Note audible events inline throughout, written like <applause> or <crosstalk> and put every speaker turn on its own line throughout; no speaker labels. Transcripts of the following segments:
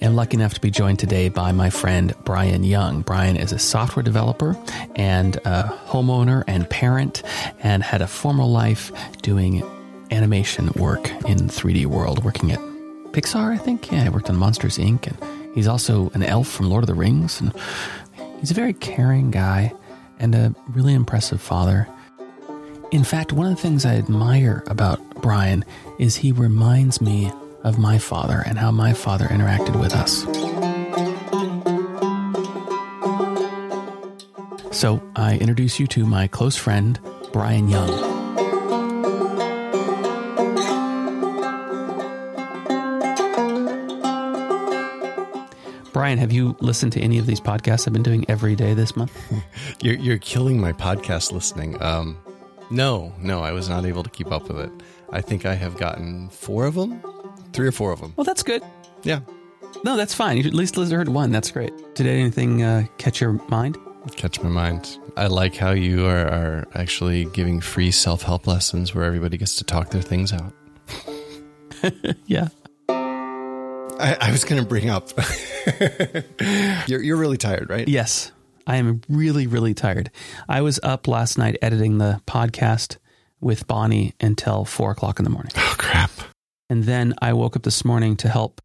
am lucky enough to be joined today by my friend Brian Young. Brian is a software developer and a homeowner and parent, and had a former life doing animation work in 3D world, working at Pixar, I think. Yeah, he worked on Monsters Inc. and he's also an elf from Lord of the Rings, and he's a very caring guy and a really impressive father. In fact, one of the things I admire about Brian is he reminds me of my father and how my father interacted with us. So I introduce you to my close friend, Brian Young. Brian, have you listened to any of these podcasts I've been doing every day this month? <laughs>
You're, you're killing my podcast listening. Um, no, no, I was not able to keep up with it. I think I have gotten four of them, three or four of them.
Well, that's good.
Yeah,
No, that's fine. You at least Lizard heard one. That's great. Did anything uh, catch your mind?
catch my mind. I like how you are, are actually giving free self help lessons where everybody gets to talk their things out. <laughs>
Yeah.
I, I was going to bring up. <laughs> you're, you're really tired, right?
Yes, I am really, really tired. I was up last night editing the podcast with Bonnie until four o'clock in the morning.
Oh, crap.
And then I woke up this morning to help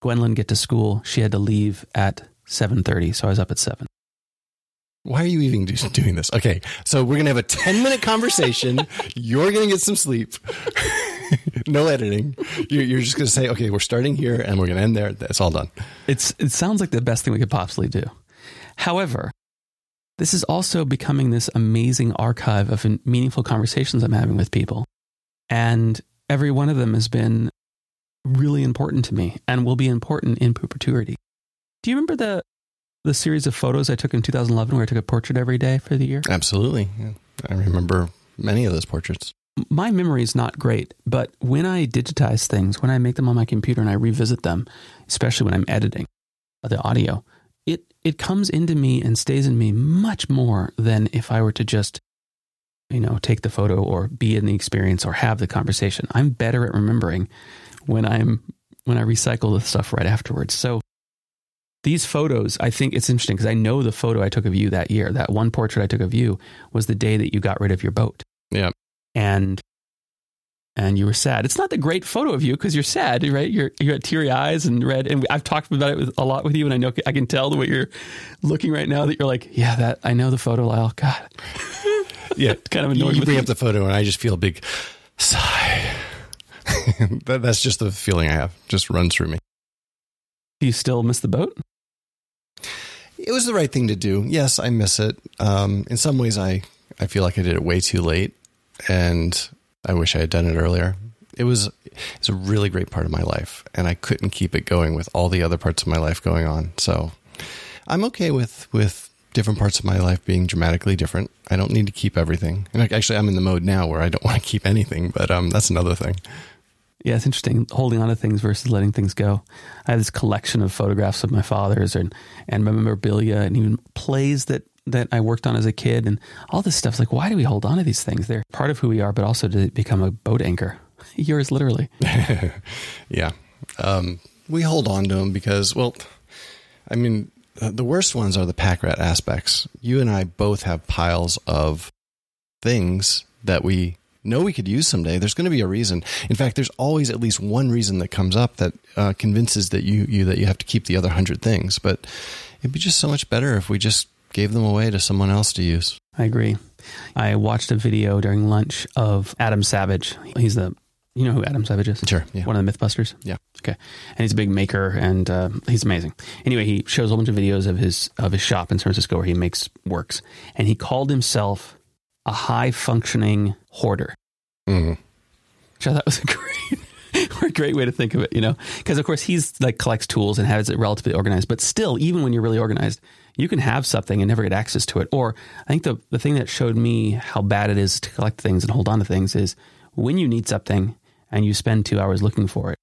Gwendolyn get to school. She had to leave at 7.30, so I was up at 7.
Why are you even doing this? Okay, so we're going to have a 10 minute conversation. <laughs> you're going to get some sleep. <laughs> no editing. You're, you're just going to say, okay, we're starting here and we're going to end there. That's all done.
It's, it sounds like the best thing we could possibly do. However, this is also becoming this amazing archive of meaningful conversations I'm having with people. And every one of them has been really important to me and will be important in perpetuity. Do you remember the the series of photos I took in 2011 where I took a portrait every day for the year?
Absolutely. Yeah. I remember many of those portraits.
My memory is not great, but when I digitize things, when I make them on my computer and I revisit them, especially when I'm editing the audio, it it comes into me and stays in me much more than if I were to just you know, take the photo or be in the experience or have the conversation. I'm better at remembering when I'm when I recycle the stuff right afterwards. So these photos, I think it's interesting because I know the photo I took of you that year. That one portrait I took of you was the day that you got rid of your boat.
Yeah.
And and you were sad. It's not the great photo of you because you're sad, right? You're you got teary eyes and red. And I've talked about it with, a lot with you, and I know I can tell the way you're looking right now that you're like, yeah, that I know the photo, Lyle. God, <laughs>
Yeah. <laughs>
kind of annoying.
you bring
me.
up the photo and I just feel a big sigh. <laughs> that, that's just the feeling I have. Just runs through me.
Do you still miss the boat?
It was the right thing to do. Yes, I miss it. Um, in some ways, I, I feel like I did it way too late, and I wish I had done it earlier. It was it's a really great part of my life, and I couldn't keep it going with all the other parts of my life going on. So I'm okay with with different parts of my life being dramatically different. I don't need to keep everything. And like, actually, I'm in the mode now where I don't <laughs> want to keep anything, but um, that's another thing.
Yeah, it's interesting holding on to things versus letting things go. I have this collection of photographs of my father's and and memorabilia and even plays that that I worked on as a kid and all this stuff's like, why do we hold on to these things? They're part of who we are, but also to become a boat anchor. <laughs> Yours, literally. <laughs>
Yeah. Um, we hold on to them because, well, I mean, the worst ones are the pack rat aspects. You and I both have piles of things that we know we could use someday. There's going to be a reason. In fact, there's always at least one reason that comes up that uh, convinces that you, you that you have to keep the other hundred things. But it'd be just so much better if we just gave them away to someone else to use.
I agree. I watched a video during lunch of Adam Savage. He's the, you know who Adam Savage is?
Sure, yeah.
One of the Mythbusters?
Yeah.
Okay. And he's a big maker and uh, he's amazing. Anyway, he shows a whole bunch of videos of his of his shop in San Francisco where he makes works. And he called himself a high functioning hoarder,
Mm.
which I thought was a <laughs> great, a great way to think of it, you know? Because of course he's like collects tools and has it relatively organized, but still, even when you're really organized, you can have something and never get access to it. Or I think the, the thing that showed me how bad it is to collect things and hold on to things is when you need something and you spend two hours looking for it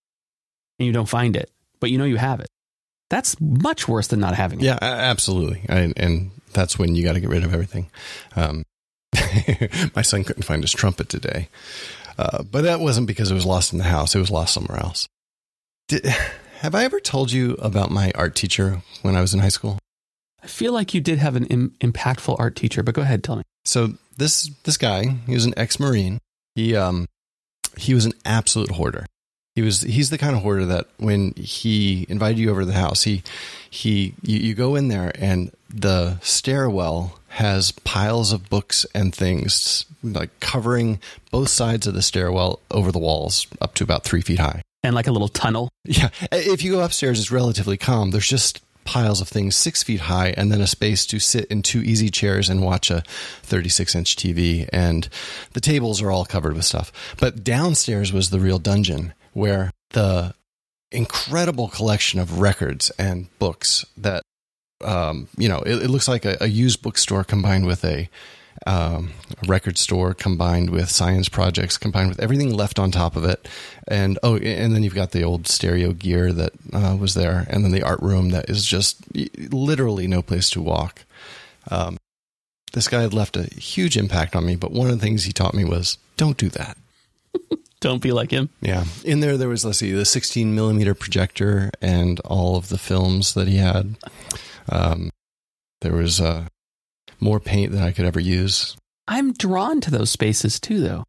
and you don't find it, but you know you have it. That's much worse than not having it.
Yeah, absolutely. I, and that's when you got to get rid of everything. Um, <laughs> my son couldn't find his trumpet today, uh, but that wasn't because it was lost in the house. It was lost somewhere else. Did, have I ever told you about my art teacher when I was in high school?
I feel like you did have an Im- impactful art teacher, but go ahead, tell me.
So this this guy, he was an ex-marine. He um he was an absolute hoarder. He was he's the kind of hoarder that when he invited you over to the house, he he you, you go in there and the stairwell has piles of books and things like covering both sides of the stairwell over the walls up to about three feet high.
And like a little tunnel.
Yeah. If you go upstairs, it's relatively calm. There's just piles of things six feet high and then a space to sit in two easy chairs and watch a 36 inch TV. And the tables are all covered with stuff. But downstairs was the real dungeon where the incredible collection of records and books that, um, you know, it, it looks like a, a used bookstore combined with a, um, record store combined with science projects combined with everything left on top of it. And oh and then you've got the old stereo gear that uh, was there and then the art room that is just literally no place to walk. Um, this guy had left a huge impact on me but one of the things he taught me was don't do that. <laughs>
Don't be like him.
Yeah. In there there was let's see the 16 millimeter projector and all of the films that he had. Um, there was uh, more paint than I could ever use.
I'm drawn to those spaces too, though.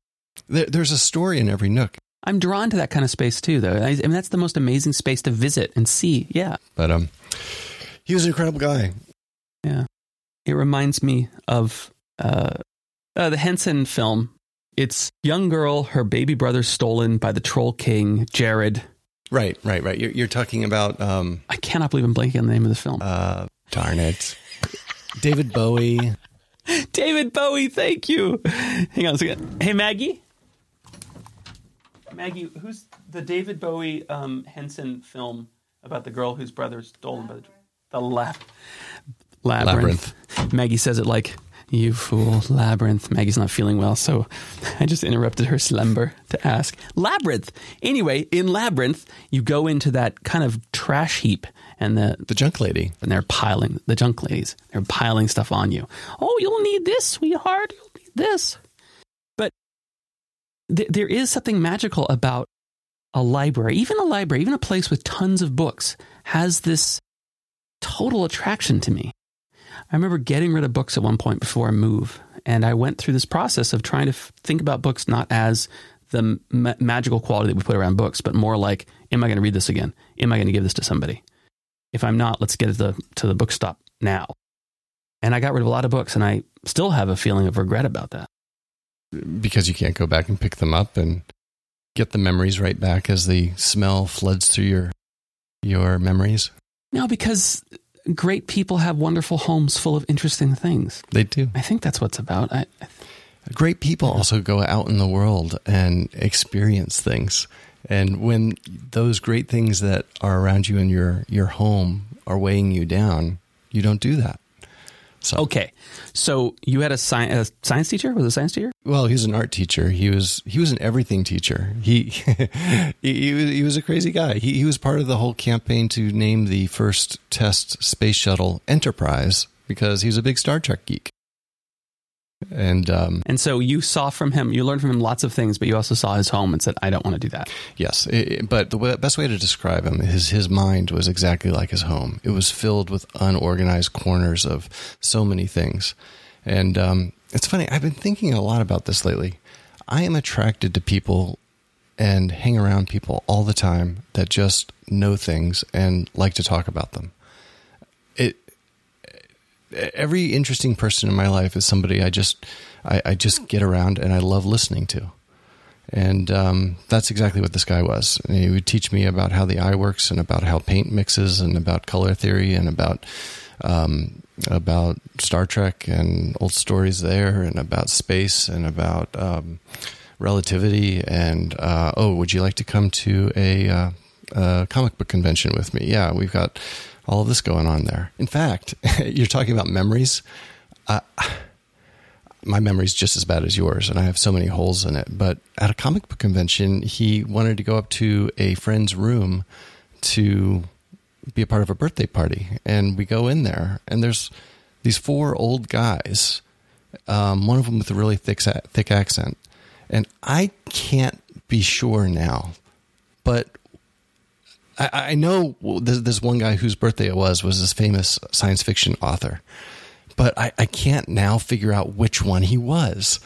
There, there's a story in every nook.
I'm drawn to that kind of space too, though. I, I mean, that's the most amazing space to visit and see. Yeah.
But um, he was an incredible guy.
Yeah. It reminds me of uh, uh, the Henson film. It's young girl, her baby brother stolen by the troll king, Jareth.
Right, right, right. You're, you're talking about. Um,
I cannot believe I'm blanking on the name of the film.
Uh, darn it. David Bowie. <laughs>
David Bowie, thank you. Hang on a second. Hey, Maggie. Maggie, who's the David Bowie um, Henson film about the girl whose brother's stolen by the the lab, labyrinth. labyrinth. Maggie says it like you fool, labyrinth. Maggie's not feeling well, so I just interrupted her slumber to ask. Labyrinth. Anyway, in Labyrinth, you go into that kind of trash heap and the
the junk lady
and they're piling the junk ladies. They're piling stuff on you. Oh, you'll need this, sweetheart. You'll need this. But th- there is something magical about a library, even a library, even a place with tons of books, has this total attraction to me. I remember getting rid of books at one point before I move, and I went through this process of trying to f- think about books not as the ma- magical quality that we put around books, but more like, am I going to read this again? Am I going to give this to somebody? If I'm not, let's get to the to the book stop now. And I got rid of a lot of books, and I still have a feeling of regret about that.
Because you can't go back and pick them up and get the memories right back as the smell floods through your your memories.
No, because great people have wonderful homes full of interesting things.
They do.
I think that's what's about. I, I
great people also go out in the world and experience things. And when those great things that are around you in your, your home are weighing you down, you don't do that.
So okay, so you had a, sci- a science teacher? Was a science teacher?
Well, he was an art teacher. He was he was an everything teacher. He <laughs> he, he, was, he was a crazy guy. He he was part of the whole campaign to name the first test space shuttle Enterprise because he's a big Star Trek geek. And um,
and so you saw from him, you learned from him lots of things, but you also saw his home and said, "I don't want to do that."
Yes, it, but the best way to describe him is his mind was exactly like his home. It was filled with unorganized corners of so many things, and um, it's funny. I've been thinking a lot about this lately. I am attracted to people and hang around people all the time that just know things and like to talk about them. Every interesting person in my life is somebody I just I, I just get around and I love listening to. And um, that's exactly what this guy was. He would teach me about how the eye works and about how paint mixes and about color theory and about um, about Star Trek and old stories there and about space and about um, relativity and uh, oh, would you like to come to a, uh, a comic book convention with me? Yeah, we've got all of this going on there. In fact, <laughs> you're talking about memories. Uh, <sighs> my memory's just as bad as yours, and I have so many holes in it. But at a comic book convention, he wanted to go up to a friend's room to be a part of a birthday party, and we go in there, and there's these four old guys, um, one of them with a really thick thick accent, and I can't be sure now, but I, I know this, this one guy whose birthday it was was this famous science fiction author, but I, I can't now figure out which one he was.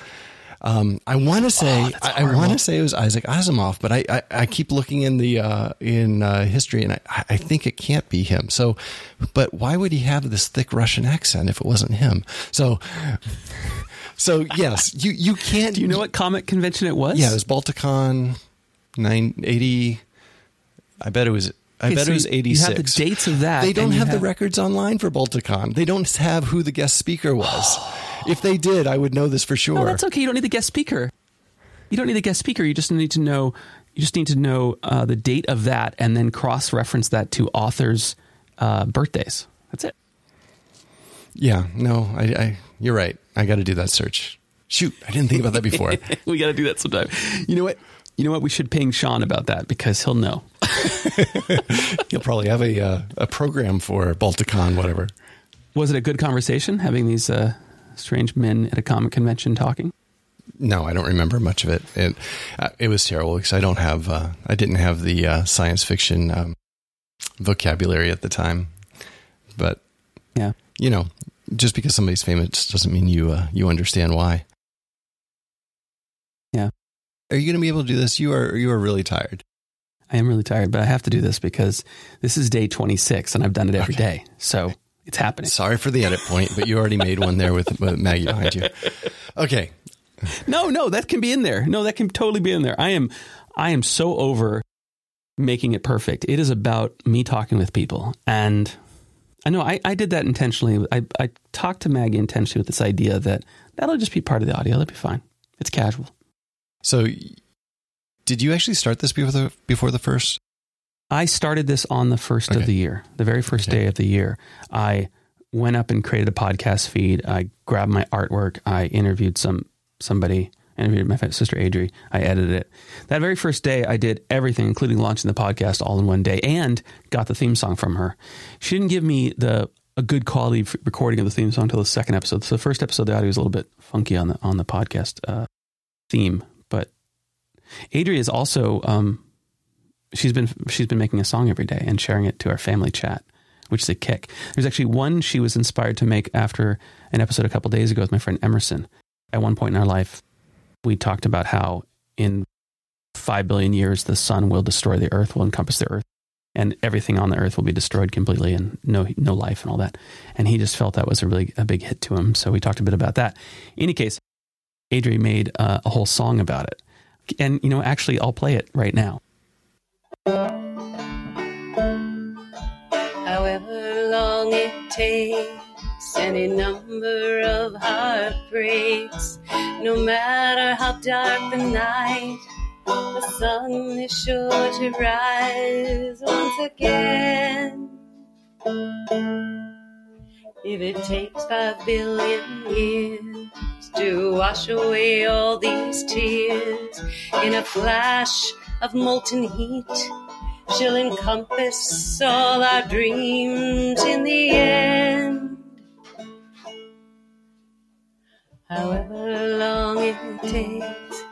Um, I want to say
Oh,
I, I want to say it was Isaac Asimov, but I, I, I keep looking in the uh, in uh, history and I, I think it can't be him. So, but why would he have this thick Russian accent if it wasn't him? So, so yes, you you can't.
Do you know what comic convention it was?
Yeah, it was Balticon nine eighty. I bet it was. I
Okay,
bet
so
it was
you-
eighty
you have the dates of that,
They don't
and you
have, the records online for Balticon. They don't have who the guest speaker was. <sighs> if they did, I would know this for sure.
No, that's okay. You don't need the guest speaker. You don't need the guest speaker. You just need to know. You just need to know uh, the date of that, and then cross-reference that to authors' uh, birthdays. That's it.
Yeah, no, I, I you're right. I got to do that search. Shoot, I didn't think about that before. <laughs>
we got to do that sometime. You know what? You know what? We should ping Sean about that because he'll know. <laughs>
He'll probably have a uh, a program for Balticon, whatever.
Was it a good conversation having these uh, strange men at a comic convention talking?
No, I don't remember much of it. It uh, it was terrible because I don't have uh, I didn't have the uh, science fiction um, vocabulary at the time. But
Yeah.
you know, just because somebody's famous doesn't mean you uh, you understand why. Are you going to be able to do this? You are you are really tired.
I am really tired, but I have to do this because this is day 26 and I've done it every
Okay.
day. So it's happening.
Sorry for the edit point, but you already made one there with, with Maggie behind you. Okay.
No, no, that can be in there. No, that can totally be in there. I am I am so over making it perfect. It is about me talking with people. And I know I, I did that intentionally. I, I talked to Maggie intentionally with this idea that that'll just be part of the audio. That'll be fine. It's casual.
So, did you actually start this before the before the first?
I started this on the first
Okay.
of the year, the very first
Okay.
day of the year. I went up and created a podcast feed. I grabbed my artwork. I interviewed some somebody. Interviewed my sister Adri. I edited it. That very first day, I did everything, including launching the podcast, all in one day, and got the theme song from her. She didn't give me the a good quality f- recording of the theme song until the second episode. So the first episode, the audio was a little bit funky on the on the podcast uh, theme, Adri is also um, she's been she's been making a song every day and sharing it to our family chat, which is a kick. There's actually one she was inspired to make after an episode a couple days ago with my friend Emerson. At one point in our life, we talked about how in five billion years the sun will destroy the earth, will encompass the earth, and everything on the earth will be destroyed completely, and no no life and all that. And he just felt that was a really a big hit to him, so we talked a bit about that. In any case, Adri made uh, a whole song about it, and you know, actually, I'll play it right now.
However long it takes, any number of heartbreaks, no matter how dark the night, the sun is sure to rise once again. If it takes five billion years to wash away all these tears in a flash of molten heat, she'll encompass all our dreams in the end. However long it takes,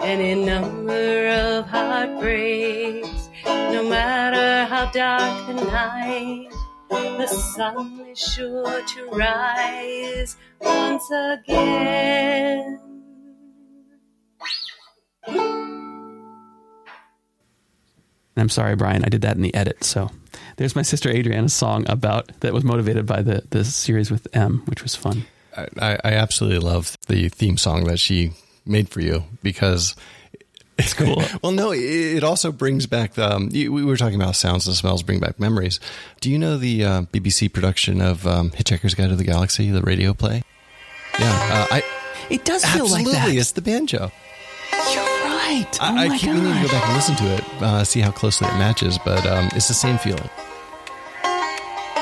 any number of heartbreaks, no matter how dark the night, the sun is sure to rise once again.
I'm sorry, Brian, I did that in the edit. So there's my sister Adriana's song about that was motivated by the the series with M, which was fun.
I, I absolutely love the theme song that she made for you because
It's cool. <laughs>
well, no, it, also brings back. Um, we were talking about sounds and smells bring back memories. Do you know the uh, BBC production of um, Hitchhiker's Guide to the Galaxy, the radio play? Yeah, uh, I
it does feel like that.
Absolutely, It's the banjo.
You're right. Oh
I, I keep meaning to go back and listen to it, uh, see how closely it matches, but um, it's the same feeling.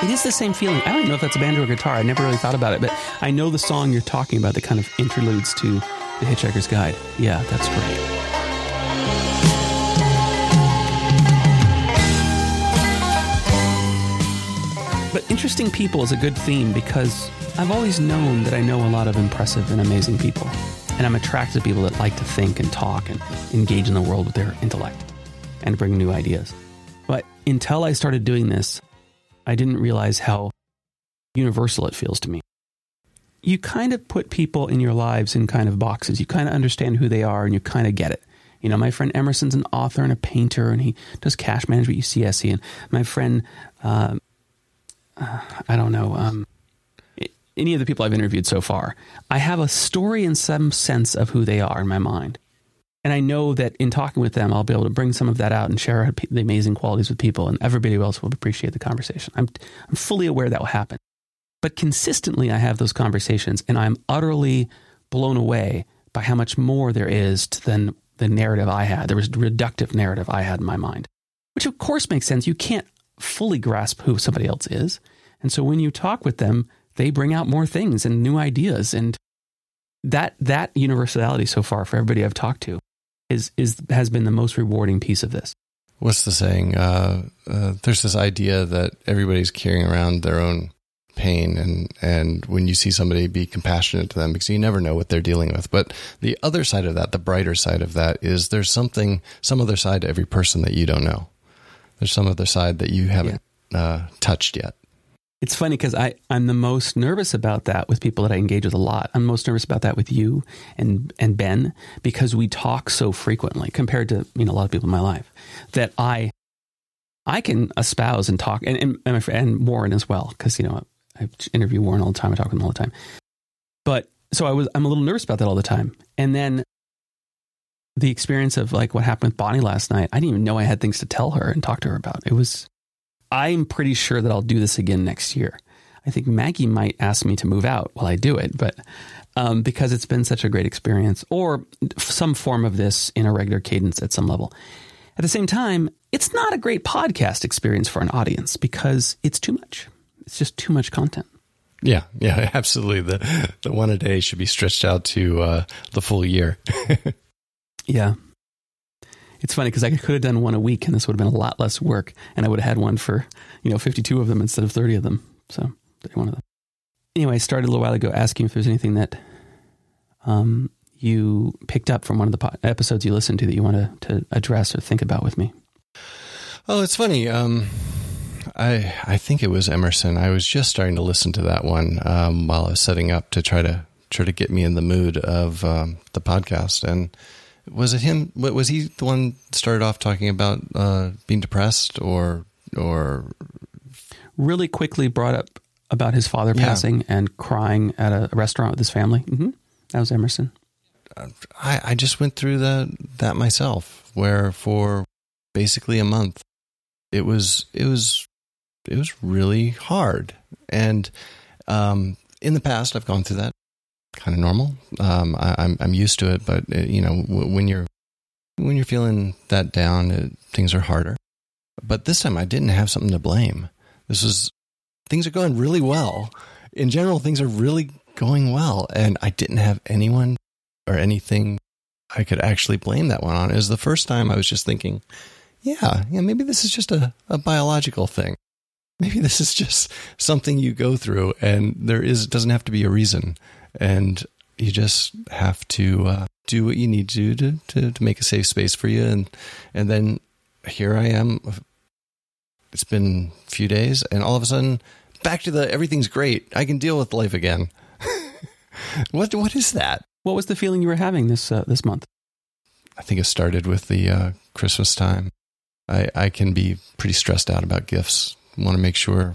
It is the same feeling. I don't know if that's a banjo or guitar. I never really thought about it, but I know the song you're talking about that kind of interludes to the Hitchhiker's Guide. Yeah, that's great. But interesting people is a good theme because I've always known that I know a lot of impressive and amazing people. And I'm attracted to people that like to think and talk and engage in the world with their intellect and bring new ideas. But until I started doing this, I didn't realize how universal it feels to me. You kind of put people in your lives in kind of boxes. You kind of understand who they are and you kind of get it. You know, my friend Emerson's an author and a painter, and he does cash management at UCSC. And my friend, um, uh, I don't know, um, any of the people I've interviewed so far, I have a story in some sense of who they are in my mind. And I know that in talking with them, I'll be able to bring some of that out and share the amazing qualities with people, and everybody else will appreciate the conversation. I'm, I'm fully aware that will happen. But consistently, I have those conversations, and I'm utterly blown away by how much more there is than the narrative I had. There was reductive narrative I had in my mind, which of course makes sense. You can't fully grasp who somebody else is. And so when you talk with them, they bring out more things and new ideas. And that, that universality so far for everybody I've talked to is, is, has been the most rewarding piece of this.
What's the saying? Uh, uh, there's this idea that everybody's carrying around their own pain and and when you see somebody be compassionate to them because you never know what they're dealing with but the other side of that the brighter side of that is there's something some other side to every person that you don't know there's some other side that you haven't yeah. uh, touched yet
it's funny because I I'm the most nervous about that with people that I engage with a lot. I'm most nervous about that with you and and Ben because we talk so frequently compared to you know a lot of people in my life that I I can espouse and talk and and, and, and Warren as well because you know I interview Warren all the time. I talk with him all the time. But so I was, I'm a little nervous about that all the time. And then the experience of like what happened with Bonnie last night, I didn't even know I had things to tell her and talk to her about. It was, I'm pretty sure that I'll do this again next year. I think Maggie might ask me to move out while I do it, but um, because it's been such a great experience, or some form of this in a regular cadence at some level. At the same time, it's not a great podcast experience for an audience because it's too much it's just too much content.
Yeah, yeah, <laughs> absolutely. The the one a day should be stretched out to uh, the full year. <laughs>
yeah, it's funny because I could have done one a week, and this would have been a lot less work, and I would have had one for you know fifty two of them instead of thirty of them. So of them. Anyway, I started a little while ago asking if there's anything that um, you picked up from one of the po- episodes you listened to that you want to, to address or think about with me.
Oh, it's funny. Um, I I think it was Emerson. I was just starting to listen to that one um, while I was setting up to try to try to get me in the mood of um, the podcast. And was it him? Was he the one started off talking about uh, being depressed or or
really quickly brought up about his father yeah. passing and crying at a restaurant with his family? Mm-hmm. That was Emerson.
I, I just went through that that myself, where for basically a month, it was it was it was really hard. And um, in the past, I've gone through that kind of normal. Um, I, am I'm, I'm used to it, but uh, you know, w- when you're when you're feeling that down, it, things are harder. But this time, I didn't have something to blame. This was things are going really well. In general, things are really going well, and I didn't have anyone or anything I could actually blame that one on. It was the first time I was just thinking, yeah, yeah, maybe this is just a, a biological thing <laughs> maybe this is just something you go through and there is doesn't have to be a reason. And you just have to uh, do what you need to, to to to make a safe space for you. And and then here I am. It's been a few days and all of a sudden back to the everything's great. I can deal with life again. <laughs> What what is that?
What was the feeling you were having this uh, this month?
I think it started with the uh, Christmas time. I I can be pretty stressed out about gifts want to make sure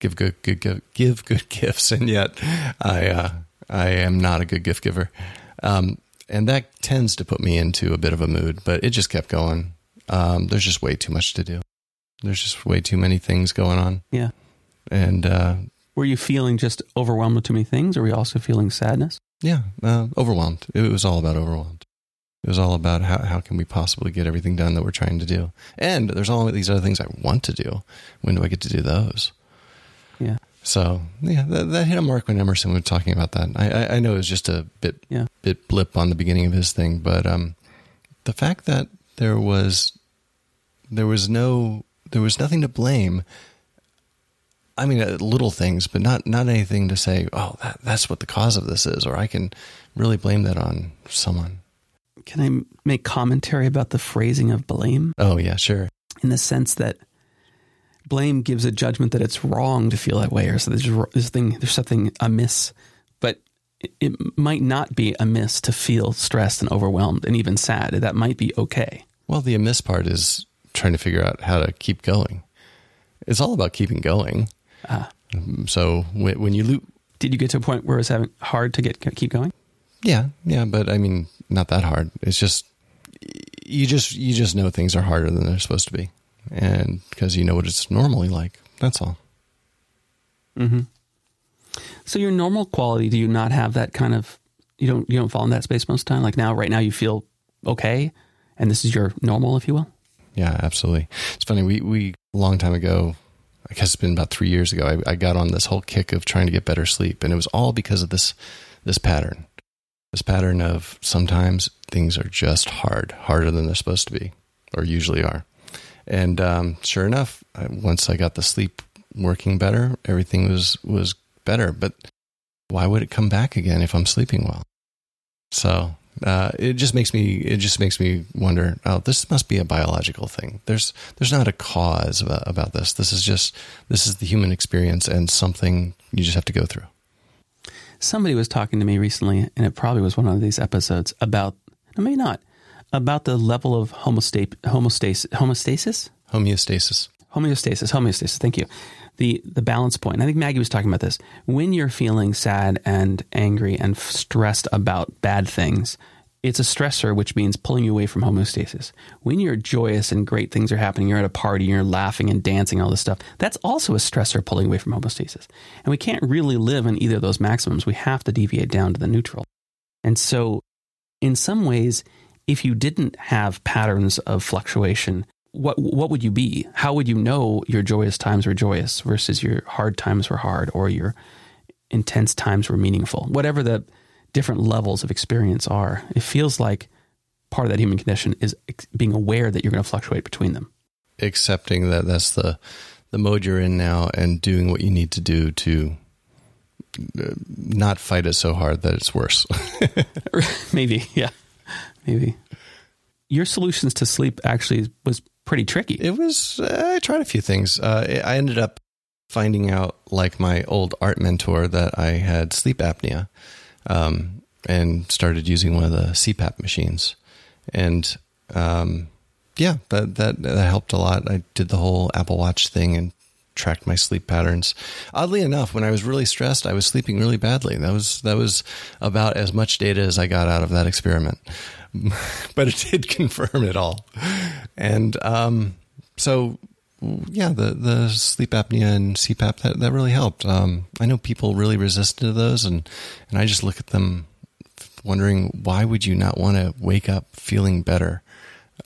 give good, good, good give good <laughs> gifts, and yet I uh, I am not a good gift giver, um, and that tends to put me into a bit of a mood. But it just kept going. Um, there's just way too much to do. There's just way too many things going on.
Yeah,
and uh,
were you feeling just overwhelmed with too many things, or were you also feeling sadness?
Yeah, uh, overwhelmed. It was all about overwhelmed. It was all about how, how can we possibly get everything done that we're trying to do. And there's all these other things I want to do. When do I get to do those?
Yeah.
So yeah, that, that hit a mark when Emerson was talking about that. I, I, I know it was just a bit yeah. bit blip on the beginning of his thing, but um, the fact that there was there was no there was nothing to blame. I mean, uh, little things, but not not anything to say. Oh, that, that's what the cause of this is, or I can really blame that on someone.
Can I make commentary about the phrasing of blame?
Oh, yeah, sure.
In the sense that blame gives a judgment that it's wrong to feel that way, or so there's this thing, there's something amiss. But it, it might not be amiss to feel stressed and overwhelmed and even sad. That might be okay.
Well, the amiss part is trying to figure out how to keep going. It's all about keeping going.
Ah.
So when, when you loop,
Did you get to a point where it's having hard to get keep going?
Yeah, yeah, but I mean, not that hard. It's just you just you just know things are harder than they're supposed to be, and because you know what it's normally like. That's all. Hmm.
So your normal quality, do you not have that kind of you don't you don't fall in that space most of the time? Like now, right now, you feel okay, and this is your normal, if you will.
Yeah, absolutely. It's funny. We we a long time ago, I guess it's been about three years ago. I, I got on this whole kick of trying to get better sleep, and it was all because of this this pattern. This pattern of sometimes things are just hard, harder than they're supposed to be, or usually are. And um, sure enough, I, once I got the sleep working better, everything was was better. But why would it come back again if I'm sleeping well? So uh, it just makes me it just makes me wonder. Oh, this must be a biological thing. There's there's not a cause about, about this. This is just this is the human experience and something you just have to go through.
Somebody was talking to me recently, and it probably was one of these episodes about, maybe not, about the level of homostase, homostase, homostasis,
Homeostasis.
homeostasis, homeostasis. Thank you. The the balance point. And I think Maggie was talking about this. When you're feeling sad and angry and stressed about bad things, it's a stressor, which means pulling you away from homeostasis. When you're joyous and great things are happening, you're at a party, you're laughing and dancing, all this stuff. That's also a stressor pulling away from homeostasis. And we can't really live in either of those maximums. We have to deviate down to the neutral. And so, in some ways, if you didn't have patterns of fluctuation, what what would you be? How would you know your joyous times were joyous versus your hard times were hard or your intense times were meaningful? Whatever the different levels of experience are, it feels like part of that human condition is being aware that you're going to fluctuate between them.
Accepting that that's the the mode you're in now, and doing what you need to do to uh, not fight it so hard that it's worse. <laughs> <laughs>
maybe, yeah, maybe. Your solutions to sleep actually was pretty tricky.
It was. I tried a few things. Uh, I ended up finding out, like my old art mentor, that I had sleep apnea, um, and started using one of the CPAP machines, and um, yeah, that, that that helped a lot. I did the whole Apple Watch thing and tracked my sleep patterns. Oddly enough, when I was really stressed, I was sleeping really badly. That was that was about as much data as I got out of that experiment. <laughs> but it did <laughs> confirm it all. And um, so, yeah, the the sleep apnea and CPAP that that really helped. Um, I know people really resisted to those, and and I just look at them wondering why would you not want to wake up feeling better,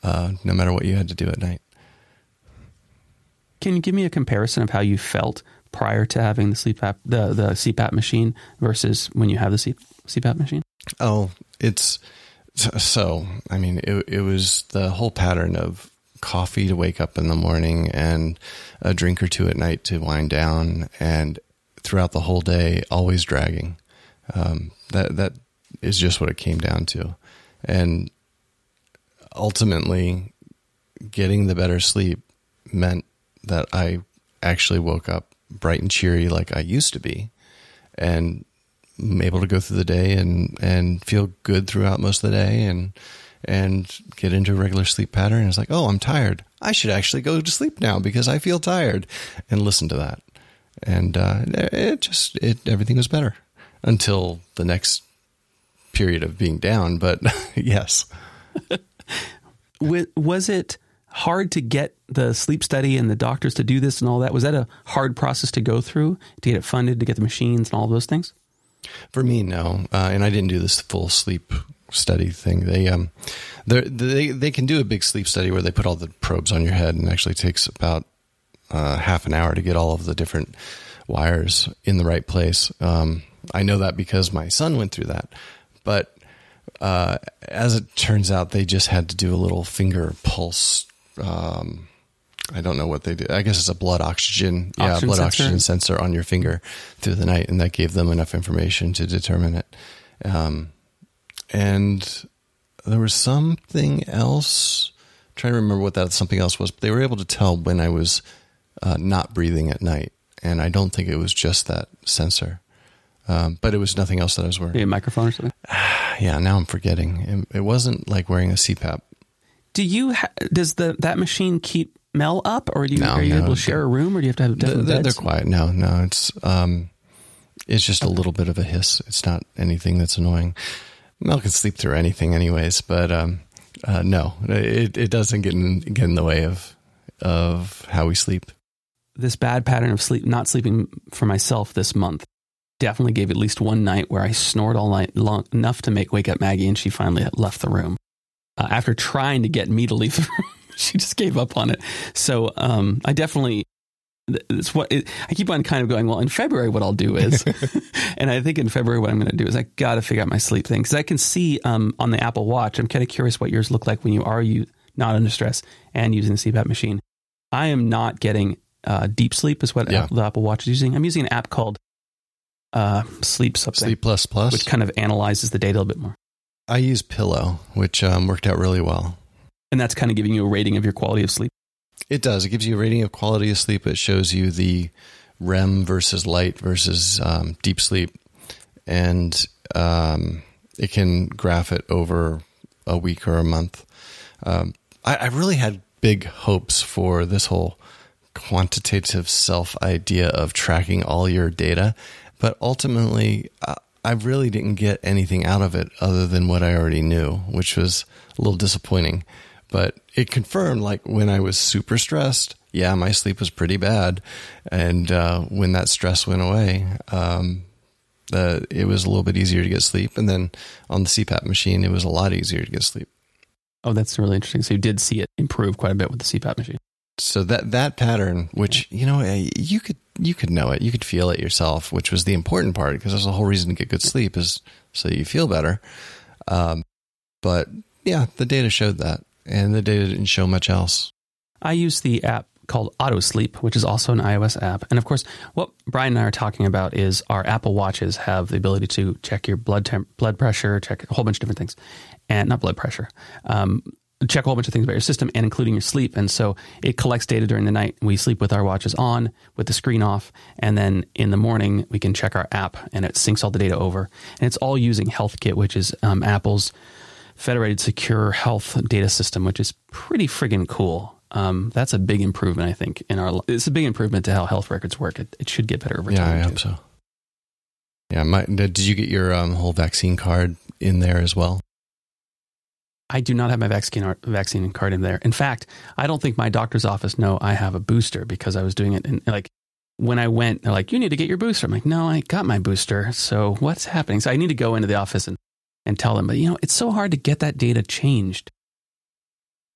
uh, no matter what you had to do at night.
Can you give me a comparison of how you felt prior to having the sleep app, the the CPAP machine versus when you have the C, CPAP machine?
Oh, it's so. I mean, it it was the whole pattern of coffee to wake up in the morning and a drink or two at night to wind down, and throughout the whole day, always dragging. Um, that that is just what it came down to, and ultimately, getting the better sleep meant that I actually woke up bright and cheery like I used to be, and I'm able to go through the day and and feel good throughout most of the day and and get into a regular sleep pattern. And it's like, oh, I'm tired. I should actually go to sleep now because I feel tired, and listen to that. And uh, it just it everything was better until the next period of being down. But <laughs> yes, <laughs>
Was it hard to get the sleep study and the doctors to do this and all that? Was that a hard process to go through to get it funded, to get the machines and all those things?
For me, no, uh, and I didn't do this full sleep study thing. They um, they they can do a big sleep study where they put all the probes on your head, and actually takes about uh, half an hour to get all of the different wires in the right place. Um, I know that because my son went through that, but uh, as it turns out, they just had to do a little finger pulse. Um, I don't know what they did. I guess it's a blood oxygen, yeah, blood
sensor?
oxygen sensor on your finger through the night, and that gave them enough information to determine it. Um, and there was something else. I'm trying to remember what that something else was, but they were able to tell when I was uh, not breathing at night, and I don't think it was just that sensor, um, but it was nothing else that I was wearing.
A microphone or something. <sighs>
Yeah, now I'm forgetting. It, it wasn't like wearing a CPAP.
Do you ha- does the that machine keep Mel up, or do you
No,
are you
no,
able to share a room, or do you have to have different
they're, they're quiet. No, no, it's um, it's just a little bit of a hiss. It's not anything that's annoying. Mel can sleep through anything, anyways. But um, uh, no, it it doesn't get in get in the way of of how we sleep.
this bad pattern of sleep, not sleeping for myself this month, definitely gave at least one night where I snored all night long enough to make wake up Maggie, and she finally left the room. Uh, after trying to get me to leave the <laughs> room, she just gave up on it. So um, I definitely. It's what it, I keep on kind of going. Well, in February, what I'll do is, <laughs> and I think in February, what I'm going to do is I got to figure out my sleep thing because I can see um, on the Apple Watch. I'm kind of curious what yours look like when you are you not under stress and using the CPAP machine. I am not getting uh, deep sleep is what
Yeah.
Apple, the Apple Watch is using. I'm using an app called uh, Sleep something,
Sleep plus plus.
which kind of analyzes the data a little bit more,
I use Pillow, which um, worked out really well.
and that's kind of giving you a rating of your quality of sleep.
It does. It gives you a rating of quality of sleep. It shows you the REM versus light versus um, deep sleep, and um, it can graph it over a week or a month. Um, I, I really had big hopes for this whole quantitative self idea of tracking all your data, but ultimately, I, I really didn't get anything out of it other than what I already knew, which was a little disappointing. But it confirmed, like when I was super stressed, yeah, my sleep was pretty bad, and uh, when that stress went away, um, uh, it was a little bit easier to get sleep. And then on the CPAP machine, it was a lot easier to get sleep.
Oh, that's really interesting. So you did see it improve quite a bit with the CPAP machine.
so that that pattern which you know eh, you could you could know it you could feel it yourself which was the important part because that's the whole reason to get good sleep is so you feel better um, but yeah the data showed that and the data didn't show much else
I use the app called Auto Sleep, which is also an iOS app. And of course, what Brian and I are talking about is our Apple Watches have the ability to check your blood temp- blood pressure, check a whole bunch of different things, and not blood pressure. Um, check a whole bunch of things about your system and including your sleep. And so it collects data during the night. We sleep with our watches on, with the screen off, and then in the morning we can check our app and it syncs all the data over. And it's all using HealthKit, which is um, Apple's federated secure health data system, which is pretty friggin' cool. Um, that's a big improvement, I think. In our, it's a big improvement to how health records work. It, it should get better over
yeah
time.
Yeah, I
too.
hope so yeah my, did you get your um, whole vaccine card in there as well
I do not have my vaccine vaccine card in there. In fact, I don't think my doctor's office know I have a booster because I was doing it. And like when I went, they're like, "You need to get your booster." I'm like, "No, I got my booster." So what's happening? So I need to go into the office and and tell them. But you know, it's so hard to get that data changed.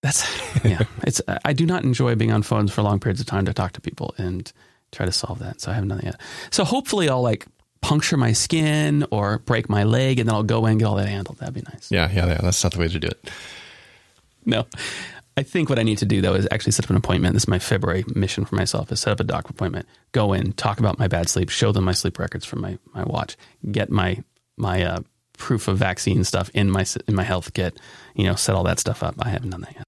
That's yeah. <laughs> It's I do not enjoy being on phones for long periods of time to talk to people and try to solve that. So I haven't done that yet. So hopefully I'll like puncture my skin or break my leg and then I'll go in and get all that handled. That'd be nice.
yeah yeah yeah that's not the way to do it
No. I think what I need to do though is actually set up an appointment. This is my February mission for myself is set up a doctor appointment, go in, talk about my bad sleep, show them my sleep records from my, my watch, get my, my, uh, proof of vaccine stuff in my, in my health kit, you know, set all that stuff up. I haven't done that yet.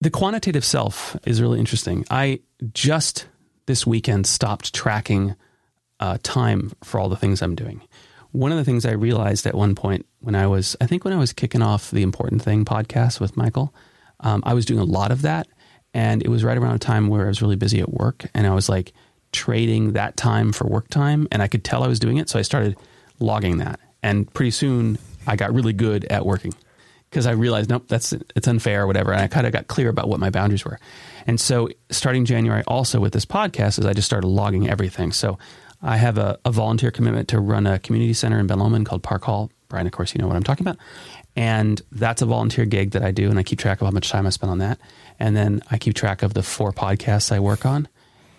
The quantitative self is really interesting. I just this weekend stopped tracking uh, time for all the things I'm doing. One of the things I realized at one point when I was, I think when I was kicking off the Important Thing podcast with Michael, um, I was doing a lot of that. And it was right around a time where I was really busy at work. And I was like trading that time for work time. And I could tell I was doing it. So I started logging that. And pretty soon I got really good at working because I realized, nope, that's it's unfair or whatever. And I kind of got clear about what my boundaries were. And so starting January also with this podcast is I just started logging everything. So I have a, a volunteer commitment to run a community center in Ben Lomond called Park Hall. Brian, of course, you know what I'm talking about. And that's a volunteer gig that I do. And I keep track of how much time I spend on that. And then I keep track of the four podcasts I work on.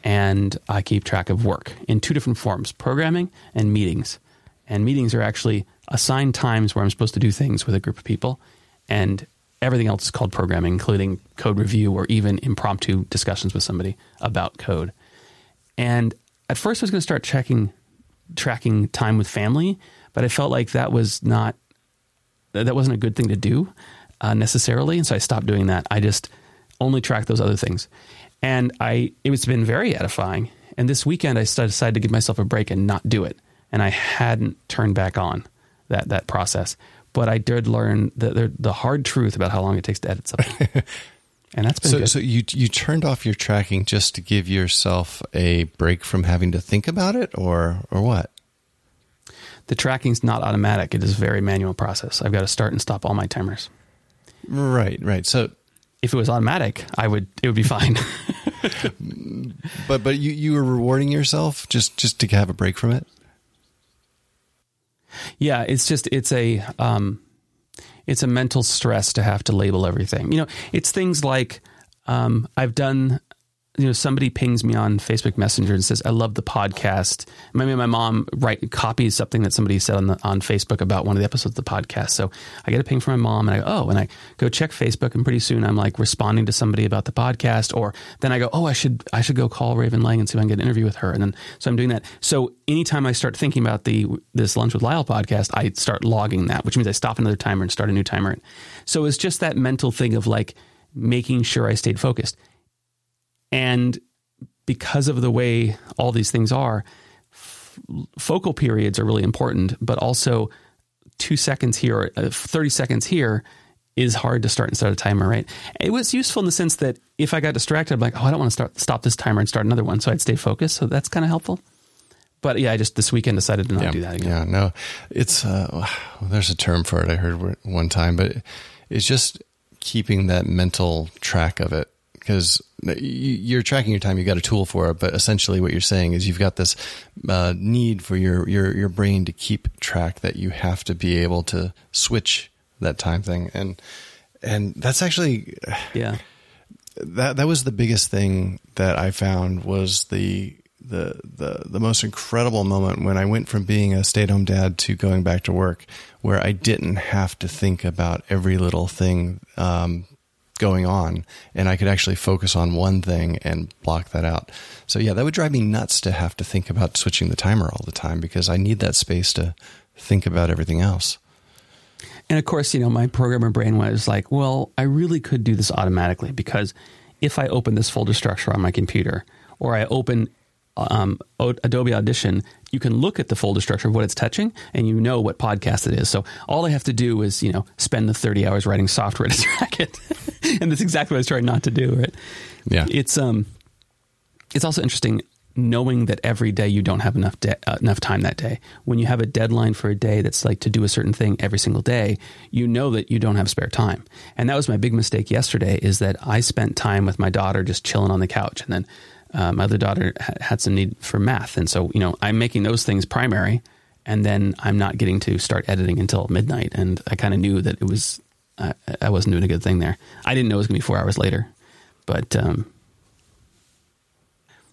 And I keep track of work in two different forms programming and meetings. And meetings are actually assigned times where I'm supposed to do things with a group of people. And everything else is called programming, including code review or even impromptu discussions with somebody about code. And at first, I was going to start checking, tracking time with family, but I felt like that was not, that wasn't a good thing to do uh, necessarily. And so I stopped doing that. I just only track those other things. and I it was been very edifying. And this weekend, I decided to give myself a break and not do it, and I hadn't turned back on that that process. But I did learn the the hard truth about how long it takes to edit something, <laughs> and that's been
So,
good.
so you you turned off your tracking just to give yourself a break from having to think about it, or or what?
the tracking's not automatic; it is a very manual process. I've got to start and stop all my timers.
Right, right. So,
If it was automatic, I would it would be fine. <laughs>
but but you you were rewarding yourself just just to have a break from it.
Yeah, it's just it's a um, it's a mental stress to have to label everything. You know, it's things like um, I've done. You know, somebody pings me on Facebook Messenger and says, "I love the podcast." Maybe my mom write copies something that somebody said on the, on Facebook about one of the episodes of the podcast. So I get a ping from my mom, and I go, "Oh," and I go check Facebook, and pretty soon I'm like responding to somebody about the podcast, or then I go, "Oh, I should I should go call Raven Lang and see if I can get an interview with her," and then so I'm doing that. So anytime I start thinking about the this lunch with Lyle podcast, I start logging that, which means I stop another timer and start a new timer. So it's just that mental thing of like making sure I stayed focused. And because of the way all these things are, f- focal periods are really important, but also two seconds here, or uh, 30 seconds here is hard to start and start a timer, right? It was useful in the sense that if I got distracted, I'm like, oh, I don't want to start stop this timer and start another one. So I'd stay focused. So that's kind of helpful. But yeah, I just this weekend decided to not
yeah,
do that again.
Yeah, no, it's uh, there's a term for it. I heard one time, but it's just keeping that mental track of it because you're tracking your time. You've got a tool for it, but essentially what you're saying is you've got this uh, need for your your your brain to keep track that you have to be able to switch that time thing, and and that's actually
Yeah.
that that was the biggest thing that I found was the the the the most incredible moment when I went from being a stay-at-home dad to going back to work, where I didn't have to think about every little thing um, going on, and I could actually focus on one thing and block that out. So yeah, that would drive me nuts to have to think about switching the timer all the time because I need that space to think about everything else.
And of course, you know, my programmer brain was like, well, I really could do this automatically because if I open this folder structure on my computer or I open um, Adobe Audition, you can look at the folder structure of what it's touching and you know what podcast it is. So all I have to do is, you know, spend the 30 hours writing software to <laughs> track it. and that's exactly what I was trying not to do, right?
Yeah.
It's, um, it's also interesting knowing that every day you don't have enough de- uh, enough time that day. When you have a deadline for a day that's like to do a certain thing every single day, you know that you don't have spare time. And that was my big mistake yesterday is that I spent time with my daughter just chilling on the couch and then uh, my other daughter ha- had some need for math. And so, you know, I'm making those things primary and then I'm not getting to start editing until midnight. And I kind of knew that it was, uh, I wasn't doing a good thing there. I didn't know it was going to be four hours later, but, um,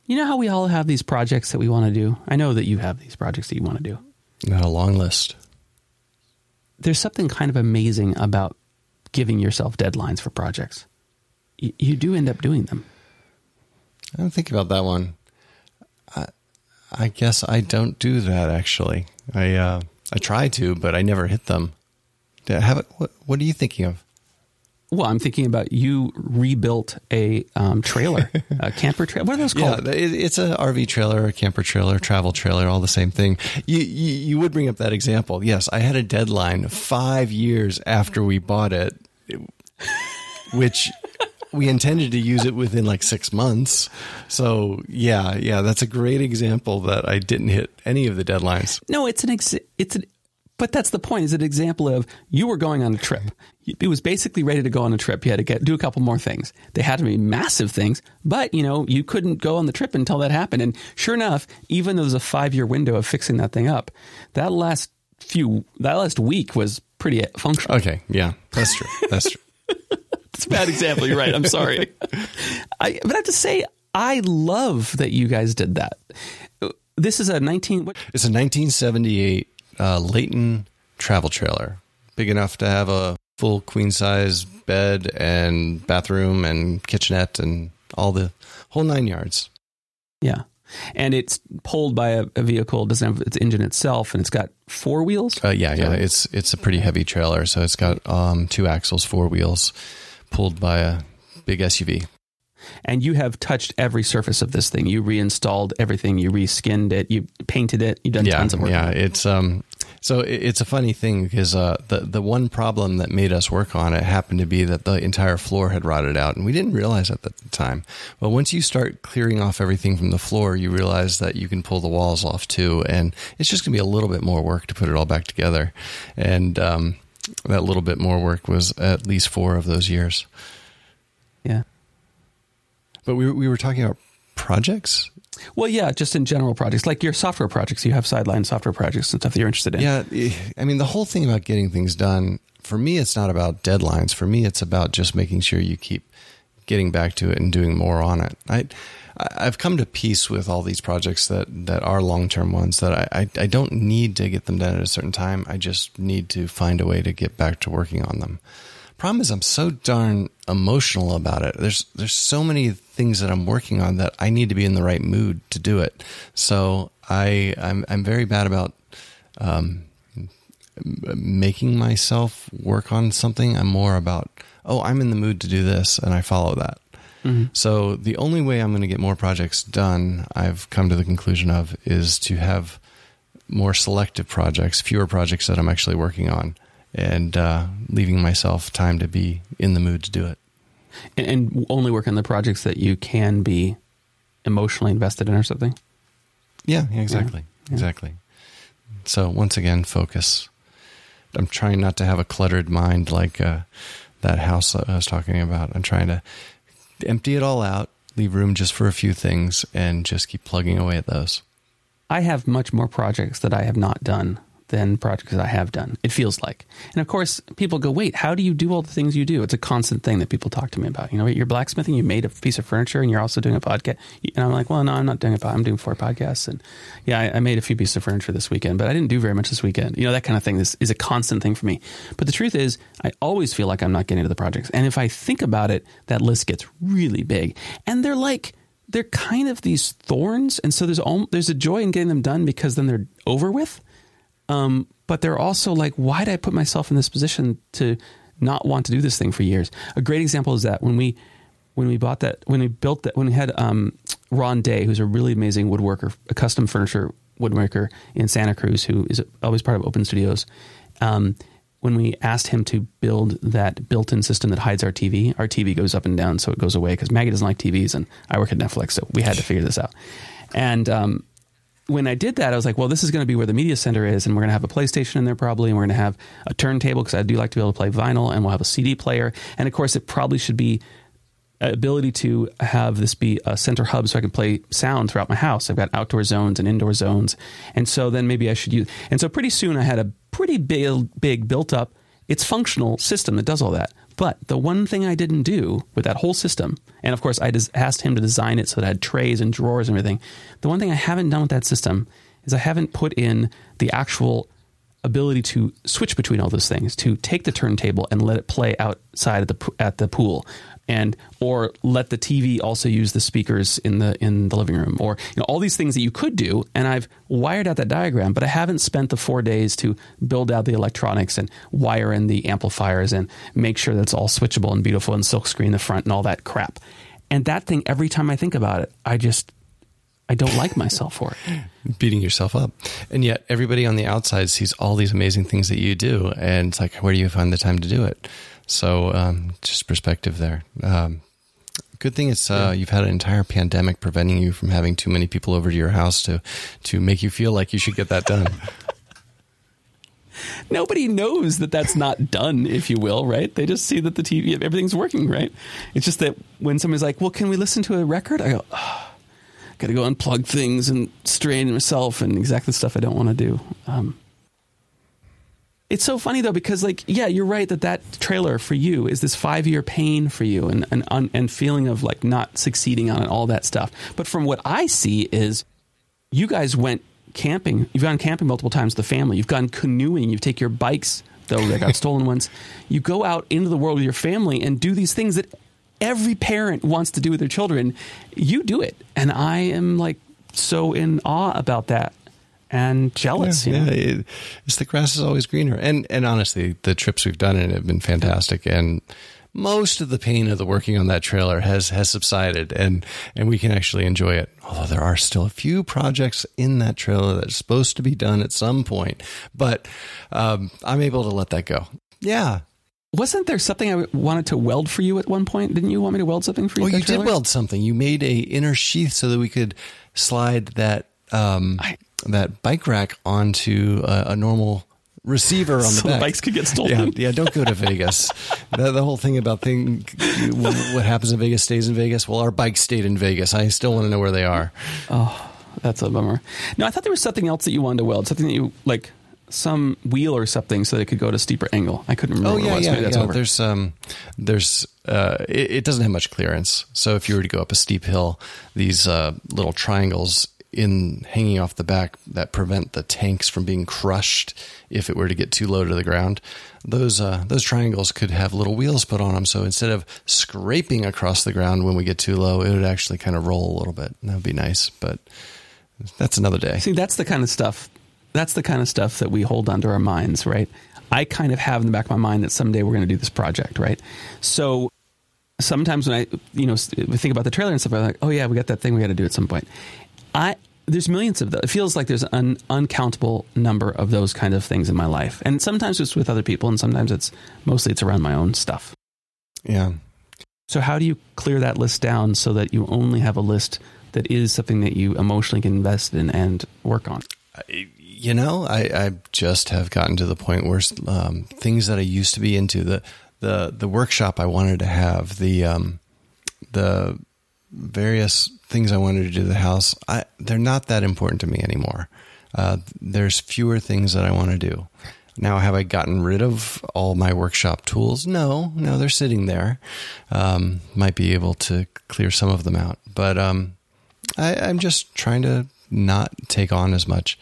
you know how we all have these projects that we want to do? I know that you have these projects that you want to do.
Got a long list.
There's something kind of amazing about giving yourself deadlines for projects. You, you do end up doing them.
I don't think about that one. I, I guess I don't do that actually. I uh, I try to, but I never hit them. Have? What, what are you thinking of?
Well, I'm thinking about you rebuilt a um, trailer, a <laughs> camper trailer. What are those
Yeah,
called?
it, it's a RV trailer, a camper trailer, travel trailer, all the same thing. You, you you would bring up that example. Yes, I had a deadline five years after we bought it, which we intended to use it within like six months. So yeah, yeah, that's a great example that I didn't hit any of the deadlines.
No, it's an ex- it's an, but that's the point. Is an example of you were going on a trip. It was basically ready to go on a trip. You had to get do a couple more things. They had to be massive things, but you know you couldn't go on the trip until that happened. And sure enough, even though there's a five year window of fixing that thing up, that last few that last week was pretty functional.
Okay, yeah, that's true. That's true. <laughs>
It's a bad example. You're right. I'm sorry. <laughs> I, but I have to say, I love that you guys did that. This is a 19. What,
It's a 1978 uh, Layton travel trailer, big enough to have a full queen size bed and bathroom and kitchenette and all the whole nine yards.
yeah. And it's pulled by a, a vehicle. It doesn't have its engine itself, and it's got four wheels.
Uh, yeah, yeah,
right?
it's it's a pretty heavy trailer, so it's got um, two axles, four wheels, pulled by a big SUV.
And you have touched every surface of this thing. You reinstalled everything. You reskinned it. You painted it. You've done
yeah,
tons of work.
Yeah, it's um, so it's a funny thing because uh, the the one problem that made us work on it happened to be that the entire floor had rotted out, and we didn't realize at the time. Well, once you start clearing off everything from the floor, you realize that you can pull the walls off too, and it's just going to be a little bit more work to put it all back together. And um, that little bit more work was at least four of those years.
Yeah.
But we we were talking about projects.
Well, yeah, just in general projects, like your software projects. You have sideline software projects and stuff that you're interested in.
Yeah, I mean the whole thing about getting things done. For me, it's not about deadlines. For me, it's about just making sure you keep getting back to it and doing more on it. I I've come to peace with all these projects that, that are long term ones that I, I, don't need to get them done at a certain time. I just need to find a way to get back to working on them. Problem is I'm so darn emotional about it. There's there's so many things that I'm working on that I need to be in the right mood to do it. So I I'm I'm very bad about um, making myself work on something. I'm more about oh I'm in the mood to do this and I follow that. Mm-hmm. So the only way I'm going to get more projects done, I've come to the conclusion of, is to have more selective projects, fewer projects that I'm actually working on, and uh, leaving myself time to be in the mood to do it.
And, and, only work on the projects that you can be emotionally invested in, or something.
Yeah, yeah exactly, yeah. exactly. So once again, focus. I'm trying not to have a cluttered mind like uh, that house I was talking about. I'm trying to empty it all out, leave room just for a few things, and just keep plugging away at those.
I have much more projects that I have not done than projects I have done. It feels like. And of course, people go, wait, how do you do all the things you do? It's a constant thing that people talk to me about. You know, you're blacksmithing, you made a piece of furniture, and you're also doing a podcast. And I'm like, well, no, I'm not doing a podcast. I'm doing four podcasts. And yeah, I, I, made a few pieces of furniture this weekend, but I didn't do very much this weekend. You know, that kind of thing is, is a constant thing for me. But the truth is, I always feel like I'm not getting to the projects. And if I think about it, that list gets really big. And they're like, they're kind of these thorns, and so there's all, there's a joy in getting them done because then they're over with. Um, but they're also like, why did I put myself in this position to not want to do this thing for years? A great example is that when we when we bought that when we built that when we had um, Ron Day, who's a really amazing woodworker, a custom furniture woodworker in Santa Cruz, who is always part of Open Studios. Um, when we asked him to build that built-in system that hides our TV, our TV goes up and down, so it goes away because Maggie doesn't like TVs, and I work at Netflix, so we had to figure this out. And um, when I did that, I was like, well, this is going to be where the media center is, and we're going to have a PlayStation in there probably, and we're going to have a turntable because I do like to be able to play vinyl, and we'll have a CD player, and of course, it probably should be uh, ability to have this be a center hub so I can play sound throughout my house. I've got outdoor zones and indoor zones, and so then maybe I should use. And so pretty soon I had a pretty big, big built up. It's functional system that does all that. But the one thing I didn't do with that whole system, and of course I asked him to design it so that it had trays and drawers and everything. The one thing I haven't done with that system is I haven't put in the actual ability to switch between all those things, to take the turntable and let it play outside of the at the pool, and or let the TV also use the speakers in the in the living room or you know all these things that you could do and I've wired out that diagram but I haven't spent the 4 days to build out the electronics and wire in the amplifiers and make sure that it's all switchable and beautiful and silkscreen the front and all that crap. And that thing every time I think about it I just I don't like myself for it. <laughs>
Beating yourself up. And yet everybody on the outside sees all these amazing things that you do and it's like where do you find the time to do it? So um, just perspective there. Um, good thing it's uh, yeah. you've had an entire pandemic preventing you from having too many people over to your house to to make you feel like you should get that done. <laughs>
Nobody knows that that's not done, if you will, right? They just see that the TV, everything's working, right? It's just that when somebody's like, "Well, can we listen to a record?" I go, oh, "Got to go unplug things and strain myself and exactly the stuff I don't want to do." Um, it's so funny though because like yeah, you're right that that trailer for you is this five year pain for you and and and feeling of like not succeeding on it, all that stuff. But from what I see is you guys went camping. You've gone camping multiple times with the family. You've gone canoeing. You take your bikes though they got <laughs> stolen ones. You go out into the world with your family and do these things that every parent wants to do with their children. You do it, and I am like so in awe about that and jealous.
Yeah, yeah it, it's the grass is always greener. And and honestly, the trips we've done in it have been fantastic. And most of the pain of the working on that trailer has has subsided, and and we can actually enjoy it. Although there are still a few projects in that trailer that's supposed to be done at some point, but um, I'm able to let that go. Yeah,
wasn't there something I wanted to weld for you at one point? Didn't you want me to weld something for you?
Oh, you did weld something. You made a inner sheath so that we could slide that um, I, that bike rack onto a, a normal receiver on <laughs>
so
the back.
The bikes could get stolen.
Yeah, yeah. Don't go to <laughs> Vegas. the, the, whole thing about thing, what happens in Vegas stays in Vegas. Well, our bikes stayed in Vegas. I still want to know where they are.
Oh, that's a bummer. No, I thought there was something else that you wanted to weld. Something that you like some wheel or something so that it could go at a steeper angle. I couldn't remember.
Oh yeah,
yeah,
yeah. Over. There's um, there's uh, it, it, doesn't have much clearance. So if you were to go up a steep hill, these uh, little triangles in hanging off the back that prevent the tanks from being crushed if it were to get too low to the ground. Those uh, those triangles could have little wheels put on them, so instead of scraping across the ground when we get too low, it would actually kind of roll a little bit. That would be nice, but that's another day.
See, that's the kind of stuff. That's the kind of stuff that we hold onto our minds, right? I kind of have in the back of my mind that someday we're going to do this project, right? So sometimes when I, you know, think about the trailer and stuff, I'm like, oh yeah, we got that thing we got to do at some point. I there's millions of those. It feels like there's an uncountable number of those kind of things in my life, and sometimes it's with other people, and sometimes it's mostly it's around my own stuff.
Yeah.
So how do you clear that list down so that you only have a list that is something that you emotionally can invest in and work on?
You know, I, I just have gotten to the point where um, things that I used to be into the the the workshop I wanted to have the um, the various things I wanted to do to the house, I, they're not that important to me anymore. Uh, there's fewer things that I want to do. Now, have I gotten rid of all my workshop tools? No, no, they're sitting there. Um, might be able to clear some of them out, but um, I, I'm just trying to not take on as much.